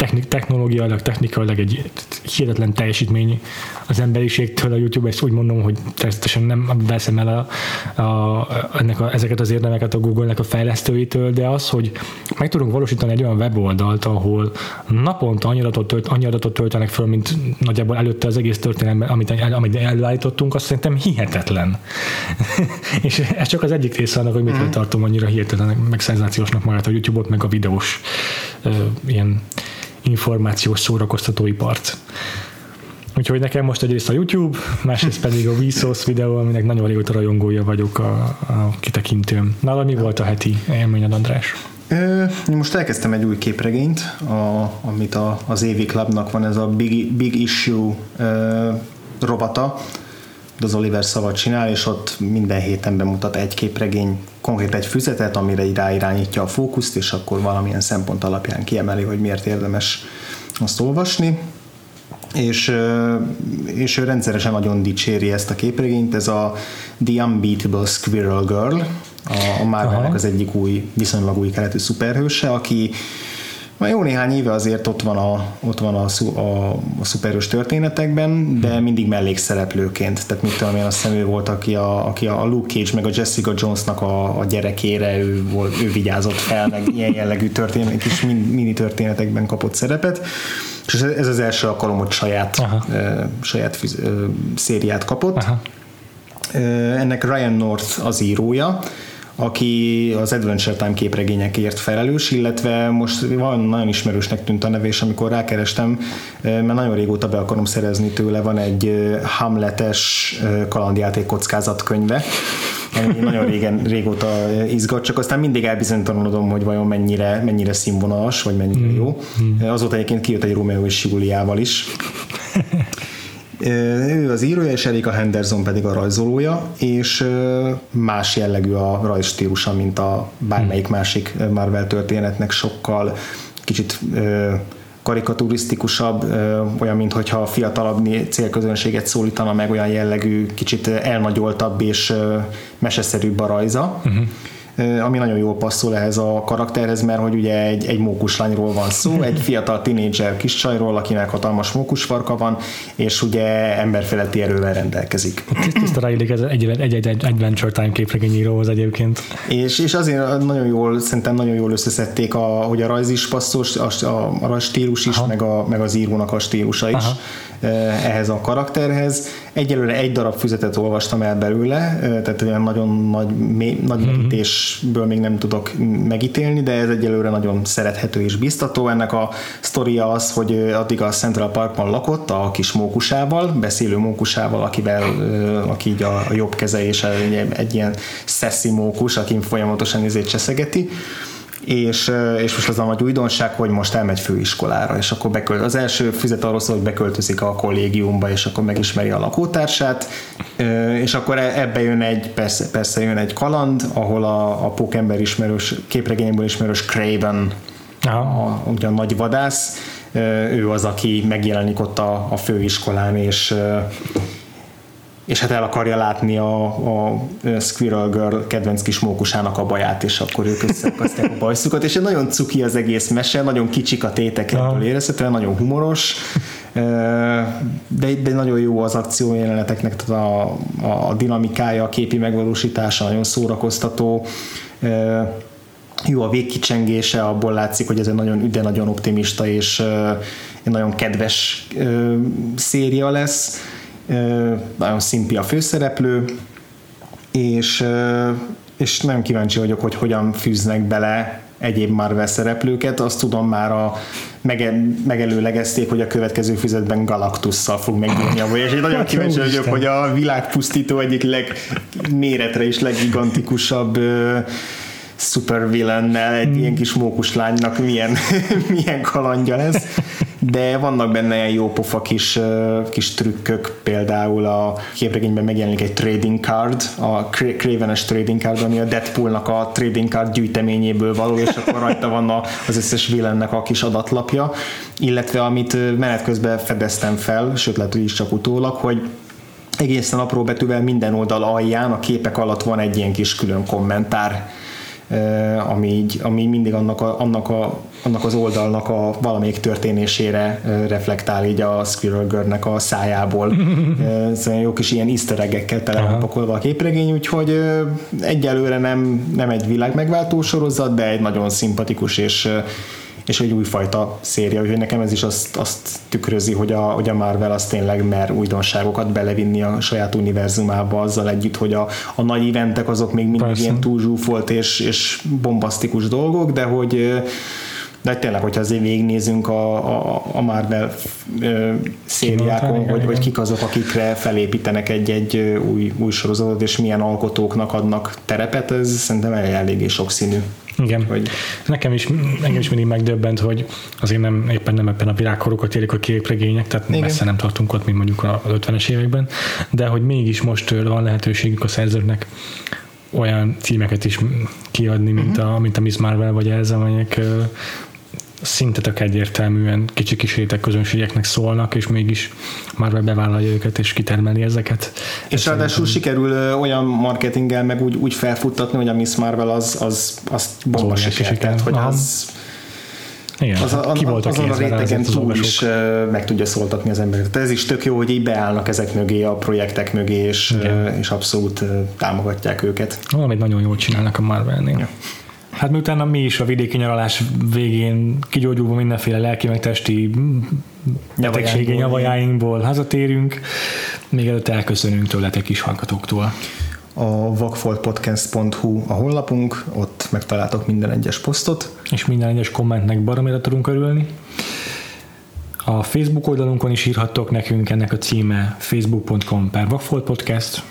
technik, technológiailag, technikailag egy hihetetlen teljesítmény az emberiségtől a YouTube, ezt úgy mondom, hogy természetesen nem veszem el a, a, ennek a, ezeket az érdemeket a Google-nek a fejlesztőitől, de az, hogy meg tudunk valósítani egy olyan weboldalt, ahol naponta annyi adatot, tölt, annyi adatot töltenek föl, mint nagyjából előtte az egész történelemben, amit, amit előállítottunk, azt szerintem hihetetlen. és ez csak az egyik része annak, hogy mit mm. tartom annyira hihetetlen, meg szenzációsnak magát a YouTube-ot, meg a videós uh, ilyen információs szórakoztatóipart. Úgyhogy nekem most egyrészt a YouTube, másrészt pedig a Vsauce videó, aminek nagyon régóta rajongója vagyok a, a kitekintőm. Nála mi volt a heti élményed, András? Én most elkezdtem egy új képregényt, a, amit a, az Évi Clubnak van, ez a Big, Big Issue uh, robata, az Oliver Szavat csinál, és ott minden héten bemutat egy képregény, konkrét egy füzetet, amire ráirányítja a fókuszt, és akkor valamilyen szempont alapján kiemeli, hogy miért érdemes azt olvasni. És, és ő rendszeresen nagyon dicséri ezt a képregényt, ez a The Unbeatable Squirrel Girl, a, a Marvelnek az egyik új, viszonylag új keletű szuperhőse, aki már jó néhány éve azért ott van a, ott van a, a, a szuperős történetekben, de mindig mellékszereplőként. Tehát mit tudom én, azt hiszem ő volt, aki a, aki a Luke Cage meg a Jessica Jonesnak a, a gyerekére, ő, volt, ő vigyázott fel, meg ilyen jellegű történet, kis mini történetekben kapott szerepet. És ez az első alkalom, hogy saját, uh, saját uh, szériát kapott. Aha. Ennek Ryan North az írója, aki az Adventure Time képregényekért felelős, illetve most van nagyon ismerősnek tűnt a neve, és amikor rákerestem, mert nagyon régóta be akarom szerezni tőle, van egy Hamletes kalandjáték kockázatkönyve, ami nagyon régen, régóta izgat, csak aztán mindig elbizonytalanodom, hogy vajon mennyire, mennyire színvonalas, vagy mennyire mm. jó. Mm. Azóta egyébként kijött egy Romeo és Juliával is. Ő az írója, és Erika Henderson pedig a rajzolója, és más jellegű a rajzstílusa, mint a bármelyik hmm. másik Marvel történetnek, sokkal kicsit karikaturisztikusabb, olyan, mintha a fiatalabb célközönséget szólítana meg, olyan jellegű, kicsit elnagyoltabb és meseszerűbb a rajza. Uh-huh ami nagyon jól passzol ehhez a karakterhez, mert hogy ugye egy, egy mókuslányról van szó, egy fiatal tinédzser kis csajról, akinek hatalmas mókusfarka van, és ugye emberfeletti erővel rendelkezik. Tiszta ráillik ez egy, egy, egy, egy Adventure Time képregényíróhoz egyébként. És, és azért nagyon jól, szerintem nagyon jól összeszedték, a, hogy a rajz is passzos, a, a, a stílus is, meg, a, meg az írónak a stílusa is. Aha ehhez a karakterhez. Egyelőre egy darab füzetet olvastam el belőle, tehát olyan nagyon nagy, mély, nagy mm-hmm. még nem tudok megítélni, de ez egyelőre nagyon szerethető és biztató. Ennek a sztoria az, hogy addig a Central Parkban lakott a kis mókusával, beszélő mókusával, akivel, aki így a jobb keze és egy ilyen szeszi mókus, aki folyamatosan izét cseszegeti és, és most az a nagy újdonság, hogy most elmegy főiskolára, és akkor bekölt, az első füzet arról szól, hogy beköltözik a kollégiumba, és akkor megismeri a lakótársát, és akkor e, ebbe jön egy, persze, persze jön egy kaland, ahol a, a pókember ismerős, képregényből ismerős Craven, a, a, a nagy vadász, ő az, aki megjelenik ott a, a főiskolán, és és hát el akarja látni a, a Squirrel Girl kedvenc kis mókusának a baját, és akkor ők összekasztják a bajszukat, és nagyon cuki az egész mese, nagyon kicsik a tétek ebből érezhetően, nagyon humoros, de, de nagyon jó az akció jeleneteknek, tehát a, a dinamikája, a képi megvalósítása nagyon szórakoztató, jó a végkicsengése, abból látszik, hogy ez egy nagyon üde, nagyon optimista és egy nagyon kedves széria lesz nagyon szimpi a főszereplő, és, és nagyon kíváncsi vagyok, hogy hogyan fűznek bele egyéb Marvel szereplőket, azt tudom már a mege, megelőlegezték, hogy a következő füzetben Galactusszal fog megnyúlni a és én nagyon kíváncsi vagyok, hogy a világpusztító egyik legméretre és legigantikusabb supervillannel egy ilyen kis mókus lánynak milyen, milyen kalandja lesz de vannak benne ilyen jó pofa kis, kis trükkök, például a képregényben megjelenik egy trading card, a Craven-es trading card, ami a Deadpoolnak a trading card gyűjteményéből való, és akkor rajta van az összes villennek a kis adatlapja, illetve amit menet közben fedeztem fel, sőt lehet, hogy is csak utólag, hogy egészen apró betűvel minden oldal alján, a képek alatt van egy ilyen kis külön kommentár, ami, így, ami mindig annak, a, annak, a, annak az oldalnak a valamelyik történésére reflektál így a Squirrel Girl-nek a szájából. szóval jó kis ilyen easter egg-ekkel tele van pakolva a képregény, úgyhogy egyelőre nem, nem egy világ megváltó sorozat, de egy nagyon szimpatikus és és egy újfajta széria, úgyhogy nekem ez is azt, azt tükrözi, hogy a, hogy a Marvel az tényleg mer újdonságokat belevinni a saját univerzumába azzal együtt, hogy a, a nagy eventek azok még mindig Persze. ilyen túlzsúfolt és, és bombasztikus dolgok, de hogy de tényleg, hogyha azért végignézünk a, a, a Marvel ö, szériákon, hogy, hogy kik azok, akikre felépítenek egy-egy új, új sorozatot, és milyen alkotóknak adnak terepet, ez szerintem eléggé sokszínű. Igen. Hogy... Nekem is, engem is mindig megdöbbent, hogy azért nem, éppen nem ebben a virágkorokat érik a képregények, tehát Igen. messze nem tartunk ott, mint mondjuk az 50-es években, de hogy mégis most van lehetőségük a szerzőknek olyan címeket is kiadni, mint, uh-huh. a, mint a Miss Marvel vagy ez, amelyek szinte tök egyértelműen kicsi kis réteg közönségeknek szólnak, és mégis már bevállalja őket, és kitermeli ezeket. És ráadásul sikerül ö, olyan marketinggel meg úgy, úgy felfuttatni, hogy a Miss Marvel az, az, az bomba sikert, hogy Aha. az igen, az, hát ki volt azon a rétegen túl is meg tudja szóltatni az embereket. Tehát ez is tök jó, hogy így beállnak ezek mögé, a projektek mögé, és, és abszolút támogatják őket. Valamit nagyon jól csinálnak a Marvelnél. Ja. Hát miután mi is a vidéki nyaralás végén kigyógyulva mindenféle lelki meg testi betegségi nyavajáinkból hazatérünk, még előtt elköszönünk tőletek is hallgatóktól. A vakfoltpodcast.hu a honlapunk, ott megtaláltok minden egyes posztot. És minden egyes kommentnek baromira tudunk örülni. A Facebook oldalunkon is írhattok nekünk, ennek a címe facebook.com per vakfoltpodcast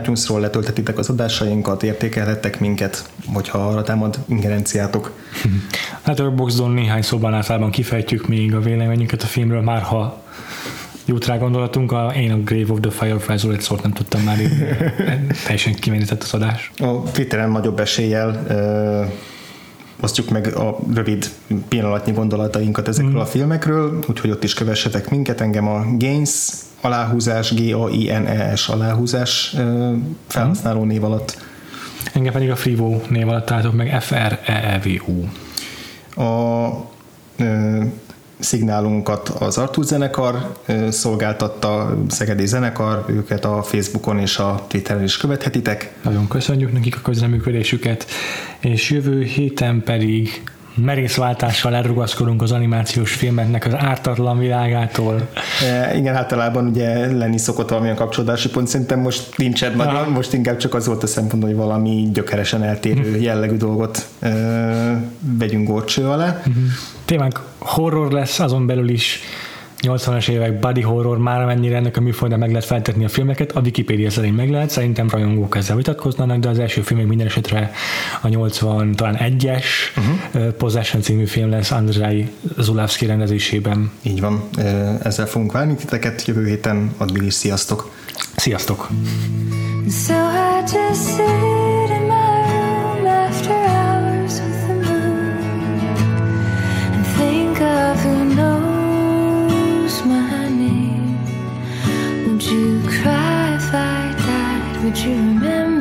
iTunes-ról letöltetitek az adásainkat, értékelhettek minket, hogyha arra támad ingerenciátok. Letterboxdon néhány szóban általában kifejtjük még a véleményünket a filmről, már ha jut rá gondolatunk, a, én a Grave of the Fireflies-ról egy szót nem tudtam már teljesen kimenített az adás. A Twitteren nagyobb eséllyel osztjuk meg a rövid pillanatnyi gondolatainkat ezekről mm. a filmekről, úgyhogy ott is kövessetek minket, engem a Gains aláhúzás, G-A-I-N-E-S aláhúzás felhasználó név alatt. Engem pedig a Frivo név alatt találtok meg F-R-E-E-V-U. A ö, szignálunkat az Artus zenekar szolgáltatta, Szegedi zenekar, őket a Facebookon és a Twitteren is követhetitek. Nagyon köszönjük nekik a közreműködésüket, és jövő héten pedig merészváltással elrugaszkodunk az animációs filmeknek az ártatlan világától. E, igen, általában ugye lenni szokott valamilyen kapcsolódási pont, szerintem most nincsen nagyon, most inkább csak az volt a szempont, hogy valami gyökeresen eltérő mhm. jellegű dolgot e, vegyünk górcső alá. Uh-huh. Témánk horror lesz, azon belül is 80-as évek body horror már mennyire ennek a műfajnak meg lehet feltetni a filmeket, a Wikipedia szerint meg lehet, szerintem rajongók ezzel vitatkoznának, de az első film még minden esetre a 80 talán egyes uh-huh. Possession című film lesz Andrzej Zulawski rendezésében. Így van, ezzel fogunk várni titeket jövő héten, addig is sziasztok! Sziasztok! So hard to say Do you remember?